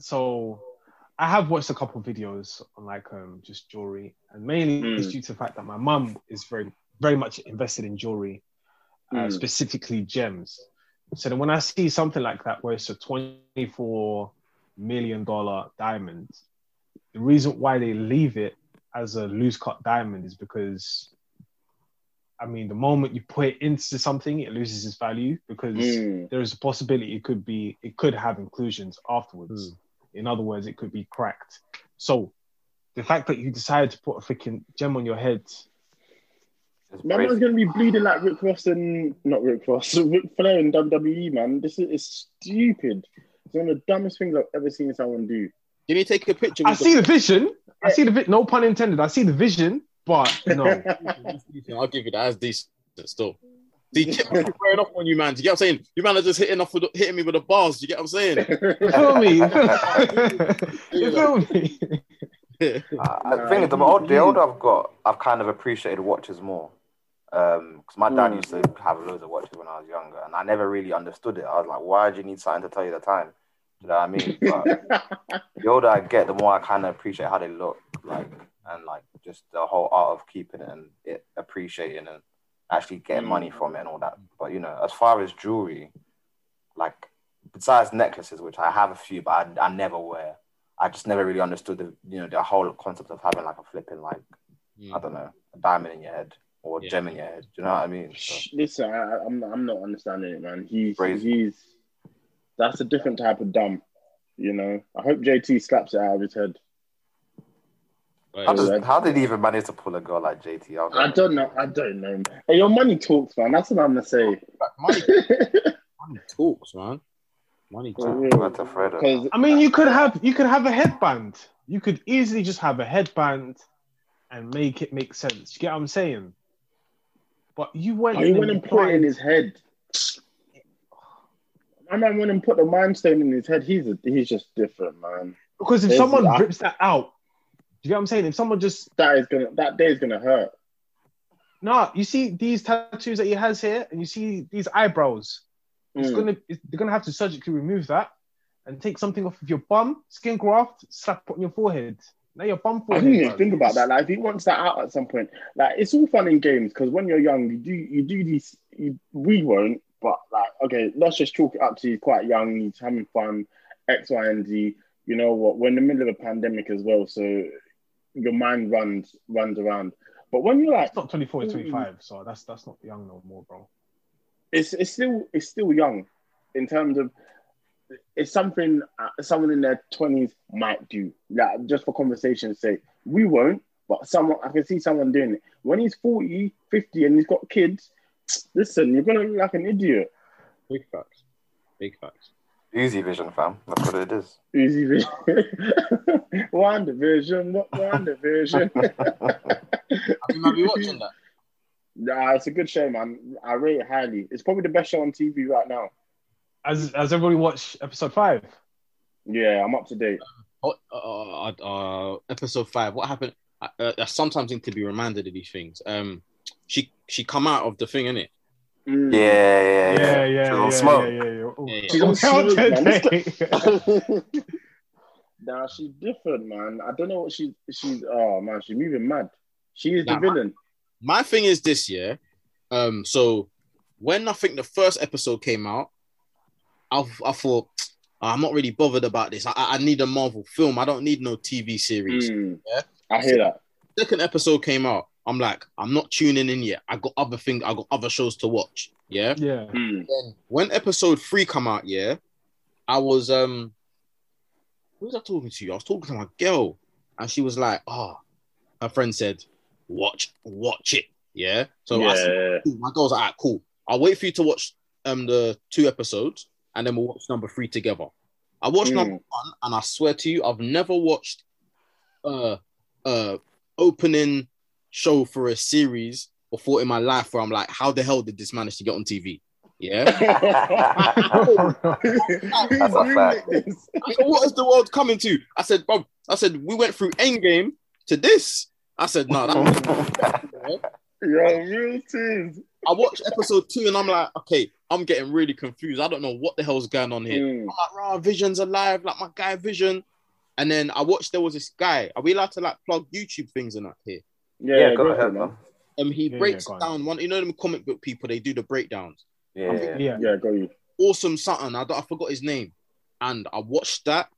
so I have watched a couple of videos on like um just jewelry, and mainly
Mm.
it's due to the fact that my mum is very very much invested in jewelry, uh,
Mm.
specifically gems. So then when I see something like that where it's a twenty four million dollar diamond, the reason why they leave it as a loose cut diamond is because. I mean, the moment you put it into something, it loses its value because
Mm.
there is a possibility it could be it could have inclusions afterwards. In other words, it could be cracked. So the fact that you decided to put a freaking gem on your head,
It's
My man's gonna be bleeding like Rick Ross and not Rick Ross, Ric Flair in WWE, man. This is it's stupid. It's one of the dumbest things I've ever seen someone do.
Can you take a picture?
I
with
see the vision. I see the vi- no pun intended. I see the vision, but no.
I'll give you that. That's decent still. The Chip wearing off on you, man. Do you get what I'm saying? You man are just hitting off with the, hitting me with the bars. Do you get what I'm saying?
You feel me? you feel me?
I I
Nah,
think uh, the
he-
older, the
he-
older I've got, I've kind of appreciated watches more. Um, because my dad
Mm.
used to have loads of watches when I was younger, and I never really understood it. I was like, why do you need something to tell you the time? Do you know what I mean? But the older I get, the more I kind of appreciate how they look, like, and like just the whole art of keeping it and it appreciating and actually getting
Mm.
money from it and all that. But you know, as far as jewelry, like besides necklaces, which I have a few, but I, I never wear. I just never really understood the you know the whole concept of having like a flipping like
Mm.
I don't know a diamond in your head or a
Yeah.
gem in your head. Do you know what I mean? So,
Listen, I, I'm I'm not understanding it, man. He's
Crazy.
he's that's a different type of dumb. You know, I hope JT slaps it out of his head.
How, does, how did he even manage to pull a girl like JT? don't
I don't know. I don't know. Hey, your money talks, man. That's what I'm gonna say.
Money, money talks, man. Money talks.
What.
Because
I mean, you could have you could have a headband. You could easily just have a headband and make it make sense. You get what I'm saying? But you went.
Oh, he went and put it in his head. My man went and put the mind stone in his head. He's a, he's just different, man.
because if
There's-
someone
I-
rips that out, do you get what I'm saying? If someone just
That is gonna that day is gonna hurt.
no, you see these tattoos that he has here, and you see these eyebrows. It's
Mm.
gonna it's, they're gonna have to surgically remove that and take something off of your bum, skin graft, slap it on your forehead. Now your bum
I didn't even think about that. Like, if he wants that out at some point, like it's all fun in games because when you're young, you do you do these. You, we won't, but like, okay, let's just chalk it up to he's quite young, he's having fun, X, Y, and Z. You know what? We're in the middle of a pandemic as well, so your mind runs runs around. But when you're like,
It's not 24, it's mm. 25, so that's that's not young no more, bro.
it's it's still it's still young in terms of it's something uh, someone in their twenties might do. Like just for conversation's sake, we won't, but someone I can see someone doing it. When he's 40, 50 and he's got kids, listen, you're gonna look like an idiot.
Big facts. Big facts.
Easy vision, fam. That's what it is.
Easy vision. WandaVision, what
WandaVision. You might be watching that?
nah, it's a good show, man. I rate it highly. It's probably the best show on TV right now.
As as everybody watch episode five.
Yeah, I'm up to date.
Oh, uh, uh, uh, episode five. What happened? I, uh, I sometimes need to be reminded of these things. Um, she she come out of the thing in it.
Mm.
Yeah, yeah, yeah.
Yeah, yeah,
She's on
yeah,
smoke.
yeah, yeah, yeah.
Yeah, yeah.
She's on smoke, man. nah, she's different, man. I don't know what she she's. Oh man, she's moving mad. She is
Nah,
the villain.
My thing is this year. Um, so when I think the first episode came out, I I thought "Ah, I'm not really bothered about this. I, I I need a Marvel film. I don't need no TV series.
Mm.
Yeah.
I hear that.
Second episode came out. I'm like, I'm not tuning in yet. I got other things. I got other shows to watch. Yeah.
yeah.
Mm.
then when episode three come out, yeah, I was um who was I talking to? I was talking to my girl, and she was like, Oh, her friend said, Watch, watch it. Yeah. So I said, my girl's like, all right, cool. I'll wait for you to watch um the two episodes and then we'll watch number three together. I watched
Mm.
number one, and I swear to you, I've never watched uh uh opening show for a series before in my life where I'm like, how the hell did this manage to get on TV? Yeah.
That's a fact.
I said, what is the world coming to? I said, Bob, I said, we went through Endgame to this. I said, no, that
Yo, real teams.
I watched episode two and I'm like, okay, I'm getting really confused. I don't know what the hell's going on here.
Mm.
I'm like, rah, Vision's alive, like my guy Vision. And then I watched there was this guy. Are we allowed to like plug YouTube things and that here?
Yeah,
Yeah,
yeah,
go
go
ahead,
ahead, man.
man.
Um, he
Yeah,
breaks
yeah, go on.
down one. You know them comic book people. They do the breakdowns.
Yeah, yeah.
Yeah.
Yeah, go you.
Awesome something. I, don't- I forgot his name, and I watched that.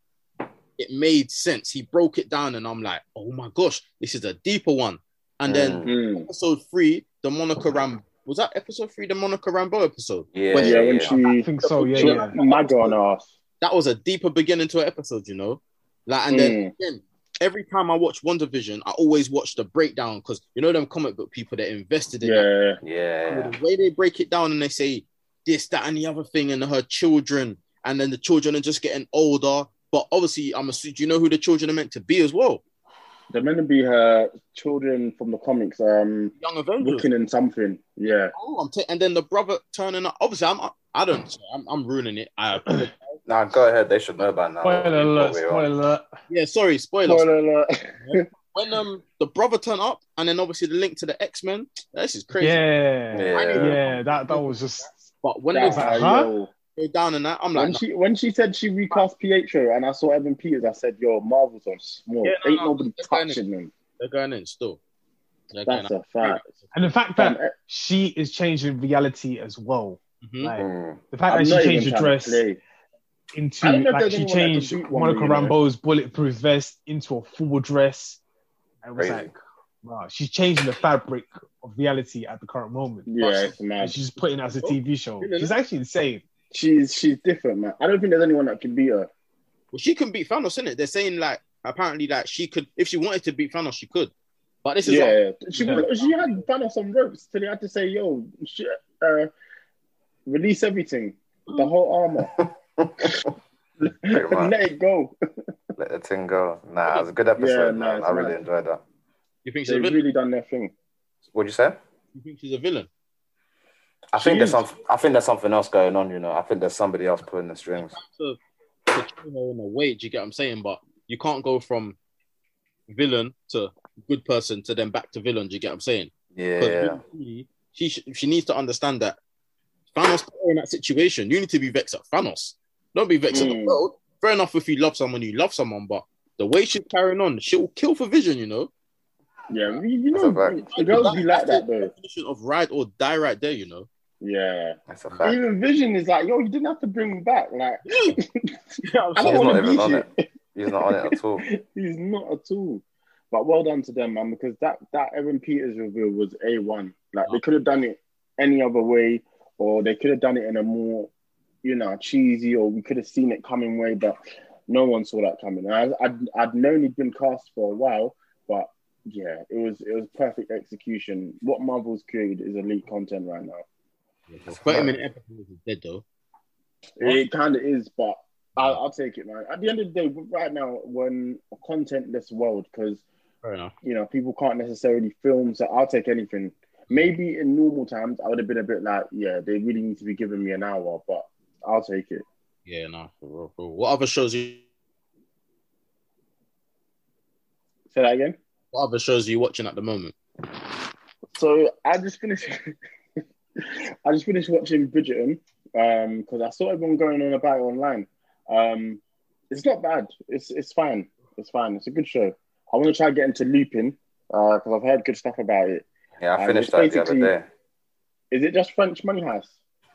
It made sense. He broke it down, and I'm like, oh my gosh, this is a deeper one. And then
Mm.
episode three, the Monica Ram was that episode three, the Monica Rambeau episode.
Yeah,
When-
yeah,
Yeah, when
yeah.
I
she
think so. Yeah,
she
yeah.
mag on her ass.
That was a deeper beginning to an episode, you know. Like, and then
Mm.
again, every time I watch WandaVision, I always watch the breakdown because you know them comic book people that invested in it.
Yeah,
Yeah,
the way they break it down and they say this, that, and the other thing, and her children, and then the children are just getting older. But obviously, I'm assuming, do you know who the children are meant to be as well?
They're meant to be her children from the comics. Um,
Young Avengers.
looking in something. Yeah,
Oh, I'm ta- and then the brother turning up. Obviously, I'm. I don't. I'm, I'm ruining it. I.
Nah, go ahead. They should know by now.
Spoiler alert!
What we're on.
Spoiler alert!
yeah, sorry, spoilers.
Spoiler alert.
When um the brother turn up, and then obviously the link to the X Men. This is crazy.
Yeah,
Yeah.
yeah. That that was just
But when
That's
they
like,
how,
huh?
Yo.
go down and that, I'm like,
When she when she said she recast Pietro and I saw Evan Peters, I said, "Yo, Marvel's on small.
Yeah, no,
Ain't
no,
nobody touching them."
they're going in still. They're
That's a fact.
and the fact
Fam,
that she is changing reality as well.
Mhm.
Like
Mm.
the fact
I'm
that she changed the dress into
I don't know if
like she
anyone that can
changed
beat one,
Monica
you know.
Rambeau's bulletproof vest into a full dress. And it was
Crazy.
like, wow, she's changing the fabric of reality at the current moment.
Yeah, it's mad.
she's putting it as a TV show.
Really?
She's actually insane.
She's she's different, man. I don't think there's anyone that can beat her.
Well, she can beat Thanos, innit? They're saying like apparently that she could, if she wanted to beat Thanos, she could. But this is like,
Yeah, she
Yeah.
she had Thanos on ropes, so they had to say, "Yo, sh- uh, release everything, the whole armor, let it go."
Let the thing go. Nah, it was a good episode,
Yeah,
man.
nah, it's
I really
nice.
enjoyed that.
you think she's
They've really done their thing.
What'd you say?
You think she's a villain?
I
She
think there's some. I think there's something else going on. You know, I think there's somebody else pulling the strings.
To, to in a way, do you get what I'm saying? But you can't go from villain to good person to then back to villain. Do you get what I'm saying? 'Cause
Yeah,
really, she she needs to understand that Thanos in that situation. You need to be vexed at Thanos. Don't be vexed at the
Mm.
world. Fair enough if you love someone, you love someone, but the way she's carrying on, she'll kill for Vision. You know,
Yeah, you, you know, the girls be like that
the
though.
definition of ride or die right there. You know.
Yeah,
that's a fact.
even Vision is like, "Yo, you didn't have to bring me back." Like, I
He's
don't
not
want to
even on
you.
it. He's not on it at all.
He's not at all. But well done to them, man, because that that Evan Peters reveal was a one. Like they could have done it any other way, or they could have done it in a more, you know, cheesy, or we could have seen it coming way, but no one saw that coming. And I, I'd I'd known he'd been cast for a while, but yeah, it was it was perfect execution. What Marvel's created is elite content right now.
Thirty minute episode is dead though.
It kind of is, but I'll, I'll take it, man. At the end of the day, right now, we're a contentless world because you know, people can't necessarily film, so I'll take anything. Maybe in normal times, I would have been a bit like, yeah, they really need to be giving me an hour, but I'll take it.
Yeah, no, for real, for real. What other shows you?
Say that again.
What other shows are you watching at the moment?
So I just finished. I just finished watching Bridgerton because I saw everyone going on about it online. Um, it's not bad. It's it's fine. It's fine. It's a good show. I want to try getting to get into Lupin because I've heard good stuff about it.
Yeah, I
Um,
finished that the other day.
Is it just French Money House?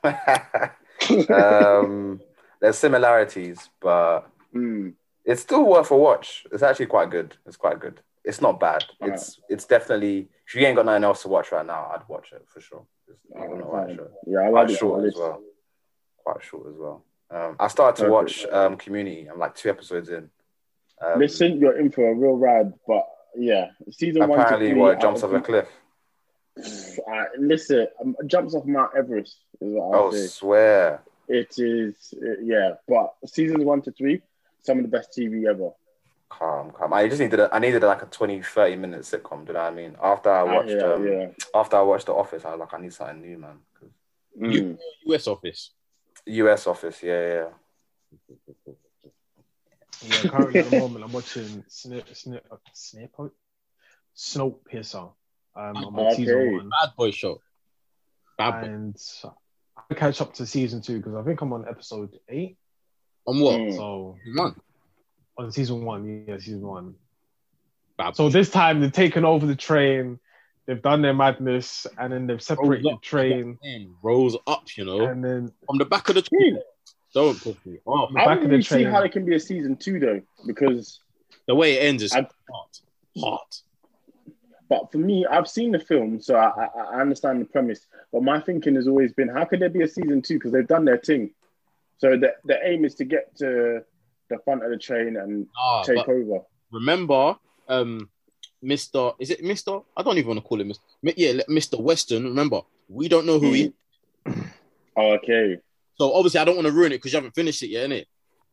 um, there's similarities, but
Mm.
it's still worth a watch. It's actually quite good. It's quite good. It's not bad. It's it's definitely if you ain't got nothing else to watch right now, I'd watch it for sure. Not
Alright,
gonna watch
Yeah, I
Quite
like it.
short as well. Quite short as well. Um, I started to
Perfect.
watch um, Community. I'm like two episodes in. Um,
Listen, you're in for a real ride, but yeah, season one. to
apparently, what
I
jumps off a cliff?
Uh, listen, um, jumps off Mount Everest is what I'll
Oh,
say.
swear.
It is, uh, yeah, but seasons one to three, some of the best TV ever.
Calm, calm. I just needed a, I needed like a 20, 30 minute sitcom. Do you know what I mean? After I watched
yeah,
um,
yeah.
after I watched The Office, I was like, I need something new, man. 'Cause
Mm.
US office.
US Office, yeah, yeah.
Yeah, currently at the moment I'm watching Snip Snip uh, Snip Snowpiercer. Um, I'm on
Okay.
season one,
Bad boy show. Bad boy.
and I catch up to season two because I think I'm on episode eight.
On what?
Mm.
So
Man,
on season one, yeah, season one.
bad
So this time they've taken over the train, they've done their madness, and then they've separated the train,
Man, rolls up, you know,
and then
from the back of the train. Don't push me off.
the
I
back
don't
of the
really see how it can be a season two though, because
The way it ends is
I-
hot, hot.
but for me, I've seen the film, so I, I, I understand the premise. But my thinking has always been, how could there be a season two? Because they've done their thing. So the the aim is to get to the front of the train and
Ah,
take over.
remember, um, Mister, is it Mister? I don't even want to call him Mister. Yeah, Mister Western. Remember, we don't know who he.
Okay.
So obviously, I don't want to ruin it because you haven't finished it yet, innit?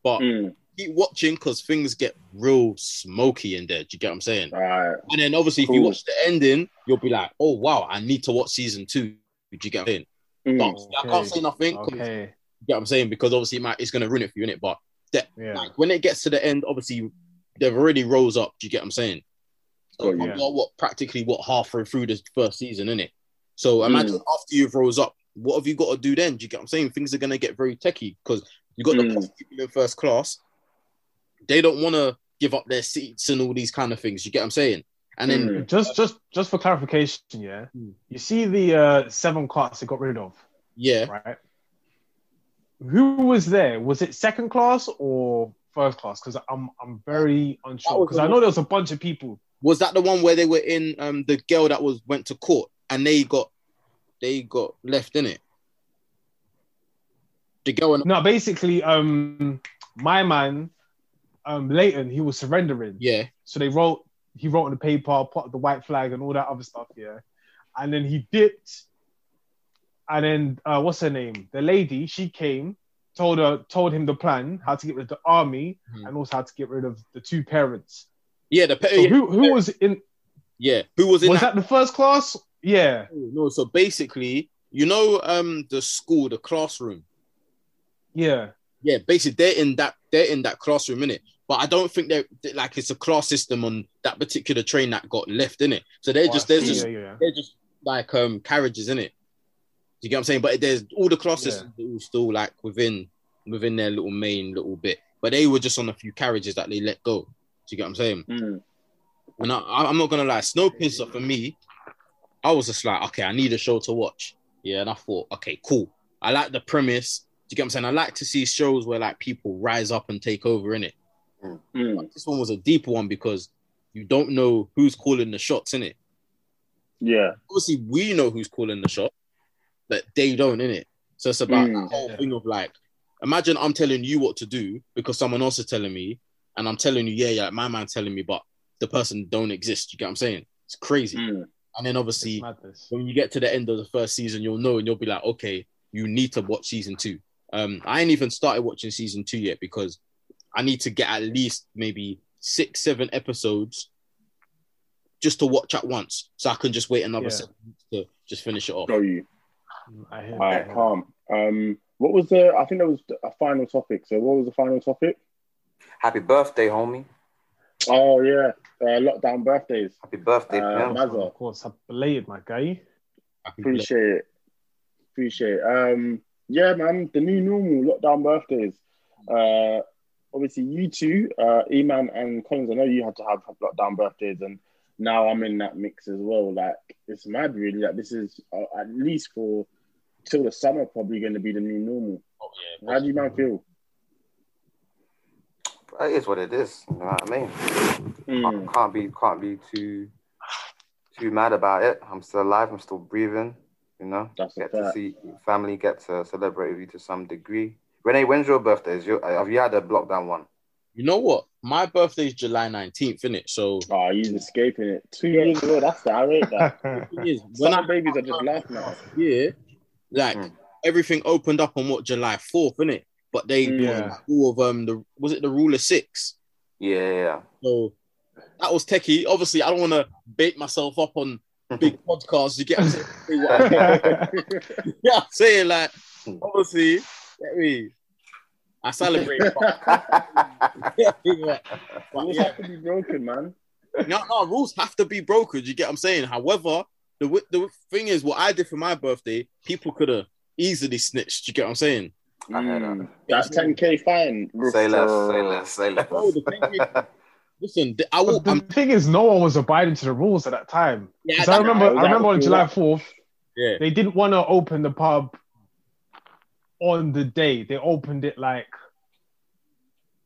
But
Mm.
keep watching because things get real smoky in there. Do you get what I'm saying?
All right.
And then obviously, if you watch the ending, you'll be like, "Oh wow, I need to watch season two. Do you get what I'm saying?
Mm.
But I can't say nothing. 'cause-
okay,
You get what I'm saying? Because obviously, it might, it's going to ruin it for you, innit? But
yeah,
like when it gets to the end, obviously, they've already rose up. Do you get what I'm saying? So
Oh,
yeah.
got what practically what halfway through this first season, isn't it? So imagine
Mm.
after you've rose up, what have you got to do then? Do you get what I'm saying? Things are going to get very techie because you got the
Mm.
posh people in first class. They don't want to give up their seats and all these kind of things. You get what I'm saying? And then
Mm.
just just just for clarification, yeah,
Hmm.
you see the uh, seven carts they got rid of,
yeah,
right? Who was there? Was it second class or first class? Because I'm I'm very unsure. Because I know there was a bunch of people.
was that the one where they were in um the girl that was went to court and they got they got left in it? The girl and
No, basically, um, my man um Layton, he was surrendering.
Yeah,
So they wrote, he wrote on the paper, put the white flag and all that other stuff, yeah. And then he dipped. And then uh, what's her name? The lady, she came, told her, told him the plan, how to get rid of the army,
Mhm.
and also how to get rid of the two parents.
yeah. The
So
yeah,
who who was in?
yeah. Who was in
Was
that?
that the first class? Yeah,
No, so basically, you know, um, the school, the classroom.
yeah,
Yeah, basically they're in that they're in that classroom in it. But I don't think they're they- like it's a class system on that particular train that got left in it. So they're just
Oh,
there's
see,
just
yeah, yeah.
they're just like um carriages in it. You get what I'm saying? But there's all the classes
Yeah.
all still like within within their little main little bit. But they were just on a few carriages that they let go. Do you get what I'm saying?
Mm.
And I, I'm not gonna lie, Snowpiercer for me, I was just like, okay, I need a show to watch. Yeah, and I thought, okay, cool. I like the premise. Do you get what I'm saying? I like to see shows where like people rise up and take over in it.
Mm.
This one was a deeper one because you don't know who's calling the shots in it.
Yeah.
Obviously, we know who's calling the shot, but they don't in it. So it's about
Mm.
the whole thing of like, imagine I'm telling you what to do because someone else is telling me, and I'm telling you, yeah, yeah, my man telling me, but the person don't exist. You get what I'm saying? It's crazy.
Mm.
And then obviously, when you get to the end of the first season, you'll know and you'll be like, okay, you need to watch season two. Um, I ain't even started watching season two yet because I need to get at least maybe six, seven episodes just to watch at once, so I can just wait another
Yeah.
seven to just finish it off.
Got you.
I hear
All right,
that.
calm. Um, what was the? I think there was a final topic. So what was the final topic?
Happy birthday, homie.
Oh yeah, uh, lockdown birthdays.
Happy birthday,
Uh. Mazza.
Of course, I'm belated, my guy.
Appreciate it. Appreciate it. Um, yeah, man, the new normal lockdown birthdays. Uh, obviously, you two, uh, Eman and Collins, I know you had to have lockdown birthdays, and now I'm in that mix as well. Like, it's mad, really. Like, this is uh, at least for till the summer, probably going to be the new normal.
Oh, yeah.
How do you man feel?
It is what it is. You know what I mean?
Mm.
Can't, can't be can't be too too mad about it. I'm still alive. I'm still breathing. You know,
That's a
get to see family, get to celebrate with you to some degree. Renee, when's your birthday? Is your, have you had a lockdown one?
You know what? My birthday is July 19th, innit? So
Oh, he's escaping it. Two years ago, that's that. I rate that.
the thing is, when
Some
I
babies are just laughing at us.
yeah, like
Mm.
everything opened up on what July 4th, innit? But they
Mm.
Yeah.
all of um the was it the rule of six?
Yeah, yeah, yeah.
So that was techie. Obviously, I don't want to bait myself up on big podcasts. You get what I'm saying? Say what I- yeah, I'm saying like obviously, get me. I celebrate. but- yeah, but
Rules
yeah.
have to be broken, man.
No, no, rules have to be broken. You get what I'm saying? However, the the thing is, what I did for my birthday, people could have easily snitched. You get what I'm saying?
Mm. That's 10k fine.
Say less, say less, say less.
Bro, the thing is, listen, th- I will.
But the
I'm,
thing is, no one was abiding to the rules at that time.
yeah,
'Cause
that-
I remember,
that
I remember on July fourth,
yeah,
they didn't want to open the pub on the day. They opened it like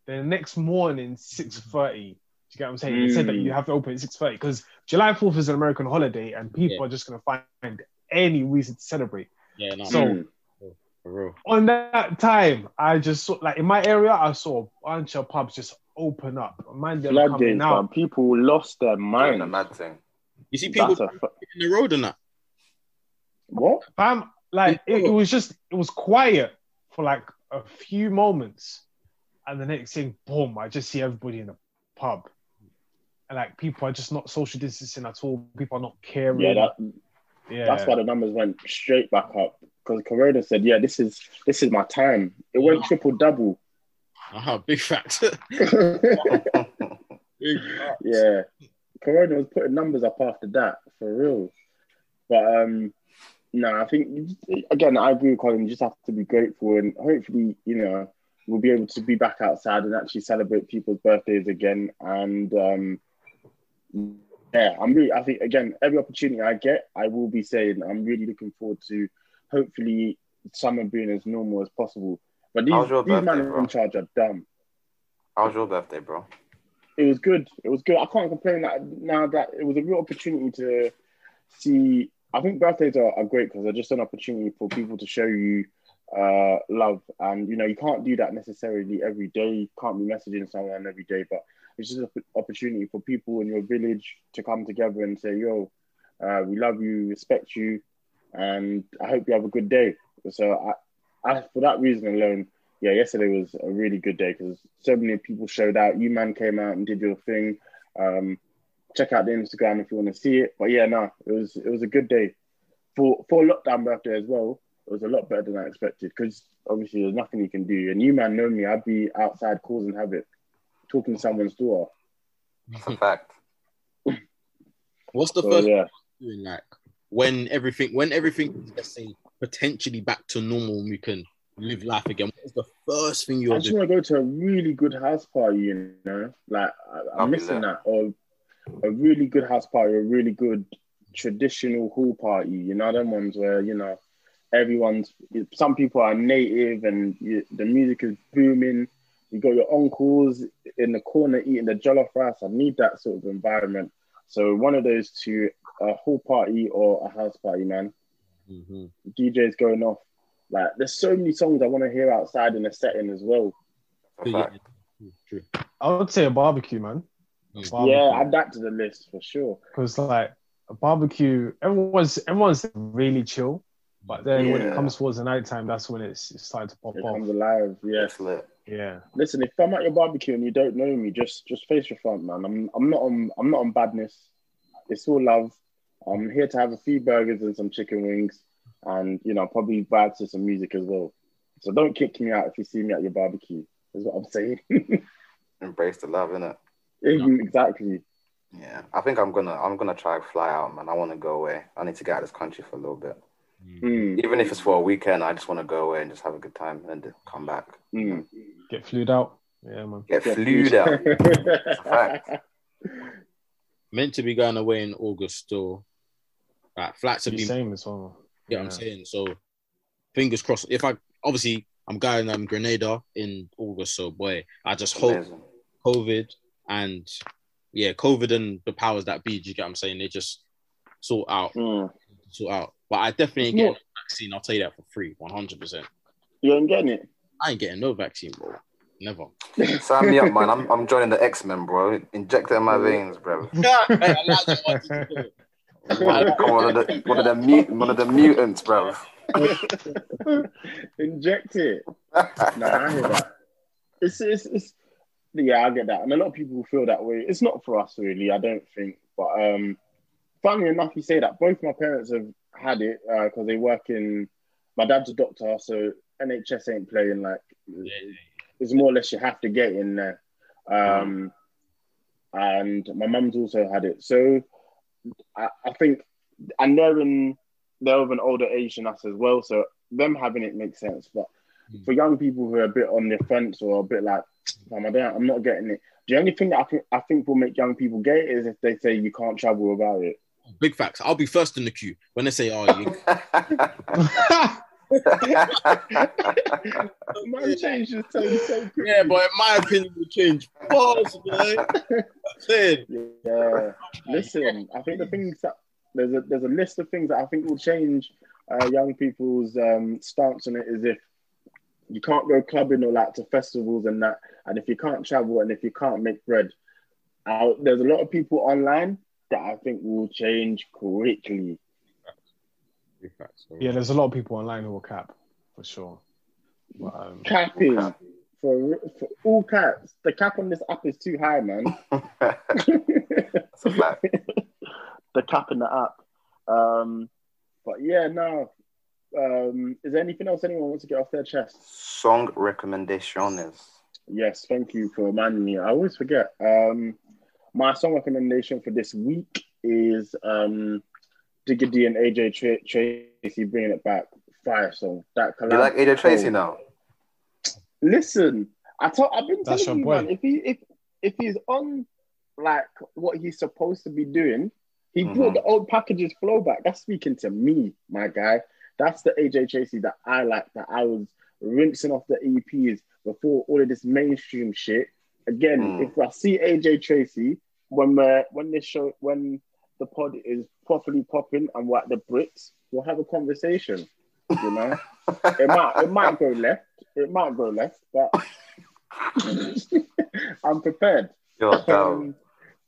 the next morning, six thirty. Do you get what I'm saying? They said that
Mm.
you have to open at six thirty because July fourth is an American holiday, and people
Yeah.
are just gonna find any reason to celebrate.
yeah, no,
So-
Mm.
for real.
On that time, I just saw like in my area, I saw a bunch of pubs just open up. Mind them
Floodgates,
coming
man.
out.
People lost their mind.
the mad thing.
You see people
That's a fu-
in the road or not?
what?
Fam, like it, it was just it was quiet for like a few moments, and the next thing, boom! I just see everybody in the pub, and like people are just not social distancing at all. People are not caring.
Yeah, that,
yeah.
that's why the numbers went straight back up. Because Corona said, "Yeah, this is this is my time." It went triple double.
Uh-huh, big fact. Big fact.
yeah, Corona was putting numbers up after that for real. But um, no, I think again, I agree with Colin. You just have to be grateful, and hopefully, you know, we'll be able to be back outside and actually celebrate people's birthdays again. And um, yeah, I'm really. I think again, every opportunity I get, I will be saying I'm really looking forward to hopefully summer being as normal as possible. But these, these
birthday,
men
bro?
in charge are dumb.
How was your birthday, bro?
it was good. It was good. I can't complain that now that it was a real opportunity to see. I think birthdays are, are great because they're just an opportunity for people to show you uh, love. And you know, you can't do that necessarily every day. You can't be messaging someone every day, but it's just an opportunity for people in your village to come together and say, "Yo, uh, we love you, respect you, and I hope you have a good day." So, I, I for that reason alone, yeah, yesterday was a really good day because so many people showed out. You man came out and did your thing. Um, check out the Instagram if you want to see it. But yeah, no, it was it was a good day for for lockdown birthday as well. It was a lot better than I expected because obviously there's nothing you can do. And you man know me, I'd be outside causing havoc, talking to someone's door.
That's a fact.
What's the
So
first
yeah,
doing like when everything when everything let's say potentially back to normal and we can live life again what's the first thing you're
just
doing
want to go to a really good house party. You know, like I,
I'll
I'm missing
there.
that. Or a really good house party, a really good traditional hall party. You know, them ones where you know everyone's. Some people are native and you, the music is booming. You got your uncles in the corner eating the jollof rice. I need that sort of environment. So one of those two, a hall party or a house party, man.
Mhm.
DJs going off. Like there's so many songs I want to hear outside in a setting as well.
Yeah, true.
I would say a barbecue, man.
Yeah, add that to the list for sure.
because like a barbecue, everyone's everyone's really chill, but then when it comes towards the night time, that's when it's, it's starting to pop
It
off.
comes alive. Yes.
It's.
Yeah,
Listen, if I'm at your barbecue and you don't know me, just just face your front, man. I'm I'm not on I'm not on badness. It's all love. I'm here to have a few burgers and some chicken wings, and you know probably vibe to some music as well. So don't kick me out if you see me at your barbecue. Is what I'm saying.
Embrace the love, innit?
exactly.
Yeah. I think I'm gonna I'm gonna try fly out, man. I wanna go away. I need to get out of this country for a little bit.
Mm,
Even if it's for a weekend, I just wanna go away and just have a good time and then come back.
mm.
get flued out. Yeah, man.
Get flued out. Fact.
meant to be going away in august or like flights have been
same as well.
Yeah, I'm saying so. Fingers crossed. If I obviously I'm going um Grenada in August, so boy, I just hope
Amazing.
COVID and yeah, COVID and the powers that be. Do you get what I'm saying? They just sort out,
Mm.
sort out. But I definitely ain't
It's
getting a vaccine. I'll tell you that for free, 100. percent
You ain't getting it.
I ain't getting no vaccine, bro. Never.
Sign me up, man. I'm I'm joining the X Men, bro. Inject it in my veins, bro. Come on, one of the one of the mut- one of the mutants, bro.
Inject it. No, I hear that. It's, it's, it's, yeah, I get that. And a lot of people feel that way. It's not for us, really, I don't think. But um, funnily enough, you say that. Both my parents have had it because they work in, my dad's a doctor, so NHS ain't playing like, it's more or less you have to get in there. Um, and my mum's also had it. So I, I think, and they're in, they're of an older age than us as well. So them having it makes sense. But for young people who are a bit on the fence or a bit like, "Fam, I don't, I'm not getting it. The only thing that I think, I think will make young people get it is if they say you can't travel without it.
Big facts. I'll be first in the queue when they say, "Oh, you."
Man changed his tone so quickly.
yeah, but my opinion will change. Pause, boy. Saying.
Yeah. Listen, I think the things that there's a there's a list of things that I think will change uh, young people's um, stance on it is if you can't go clubbing or like to festivals and that, and if you can't travel and if you can't make bread, uh, there's a lot of people online that I think will change quickly.
Yeah, there's a lot of people online who will cap for sure. But, um,
Capping for for all caps, the cap on this app is too high, man.
That's a fact.
the cap in the app. Um, but yeah, no. Um, is there anything else anyone wants to get off their chest?
Song recommendations.
Yes, thank you for reminding me. I always forget. Um, my song recommendation for this week is um, Digga D and AJ Tra- Tracey bringing it back. Fire song. That collab.
You like AJ Tracey
Oh,
now?
Listen, I told I've been
That's
telling you,
your boy.
man. If he if if he's on like what he's supposed to be doing, he brought
Mhm.
the old packages flow back. That's speaking to me, my guy. That's the AJ Tracey that I like. That I was rinsing off the EPs before all of this mainstream shit. Again,
Mm.
if I see AJ Tracey when we're when this show when the pod is properly popping and we're at the Brits, we'll have a conversation. You know. it might it might go left. It might go left, but I'm prepared.
Yo, damn.
Um,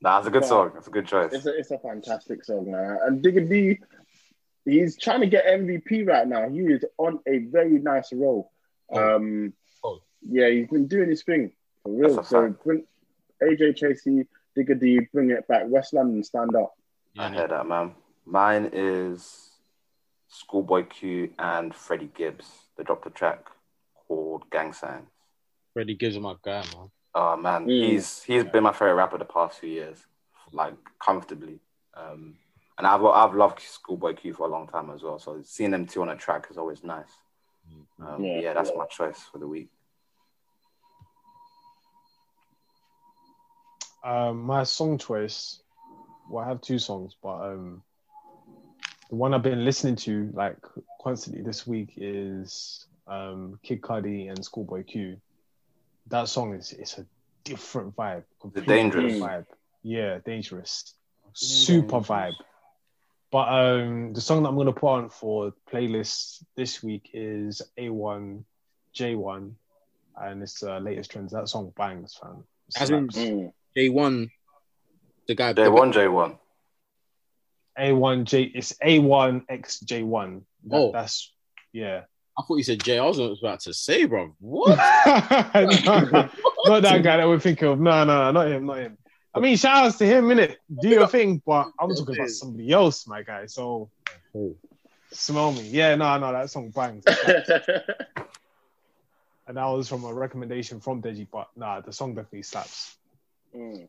Nah, it's a good
yeah.
song. It's a good choice.
it's a it's a fantastic song, man. And Digga D, he's trying to get MVP right now. He is on a very nice roll. Um,
Oh.
Yeah, he's been doing his thing for real. So bring AJ Tracey, Digga D, bring it back. West London, stand up.
I hear that, man. Mine is Schoolboy Q and Freddie Gibbs. They dropped a track called Gang Signs.
Freddie Gibbs him my guy, man.
Oh man,
Mm.
he's he's been my favorite rapper the past few years, like comfortably. Um, and I've I've loved Schoolboy Q for a long time as well. So seeing them two on a track is always nice. Um,
Yeah.
yeah. that's my choice for the week.
Um, my song choice. Well, I have two songs, but um, the one I've been listening to like constantly this week is um Kid Cudi and Schoolboy Q. That song is it's a different vibe. completely
Dangerous?
vibe. Yeah, dangerous. Super vibe. But um, the song that I'm gonna put on for playlist this week is A1 J1, and it's the latest trends. That song bangs, fam.
As in-
Slaps.
Mm.
J one, the guy.
J one, J one.
A1 J it's A1 X J1. That,
Oh.
That's yeah.
I thought you said J. I was about to say, bro. What?
no, not that guy that we're thinking of. No, no, no, not him, not him. I mean, shout outs to him, innit? Do your thing, but I'm talking about somebody else, my guy. So
Oh.
smell me. Yeah, no, no, that song bangs. and that was from a recommendation from Deji, but nah, the song definitely slaps.
Mm.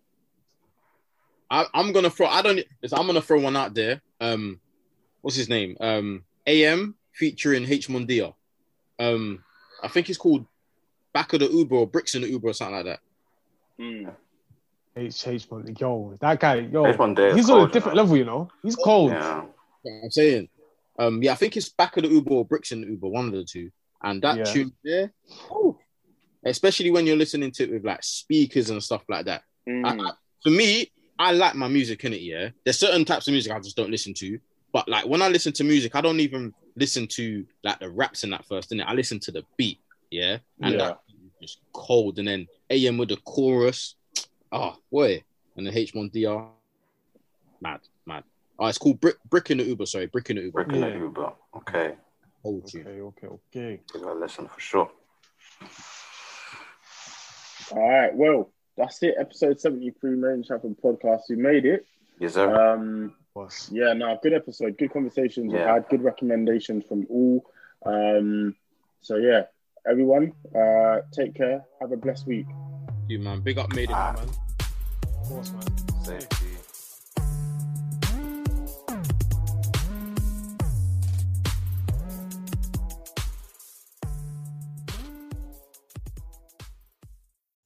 I, I'm gonna throw. I don't. listen, I'm gonna throw one out there. Um, what's his name? Um, AM featuring H Mondia. Um, I think it's called Back of the Uber or Bricks in the Uber or something like that.
Mm.
H H man, yo, that guy, yo,
H1 Day
he's on a different
you
level, you know. He's cold.
Yeah.
You know what I'm saying. Um, yeah, I think it's Back of the Uber or Bricks in the Uber, one of the two. And that
Yeah.
tune there, whew, especially when you're listening to it with like speakers and stuff like that. I-
Mm.
I- for me, I like my music in it. Yeah, there's certain types of music I just don't listen to. But like when I listen to music, I don't even listen to like the raps in that first. In it, I listen to the beat. Yeah, and
Yeah.
that is just cold. And then AM with the chorus. Oh boy, and the H1DR. Mad, mad. Oh, it's called Brick, Brick in the Uber. Sorry, Brick in the Uber.
Breaking
Yeah.
the Uber. Okay.
Cold tune.
Okay, okay, okay.
Give it a listen for sure.
All right, well, that's it. Episode 73, Main Chapel Podcast. We made it.
Yes, sir.
Um, yeah, no, good episode. Good conversations. We
Yeah.
had good recommendations from all. Um, so, yeah, everyone, uh, take care. Have a blessed week.
You man, big up, made it.
Ah.
man. Of course, man.
Safety.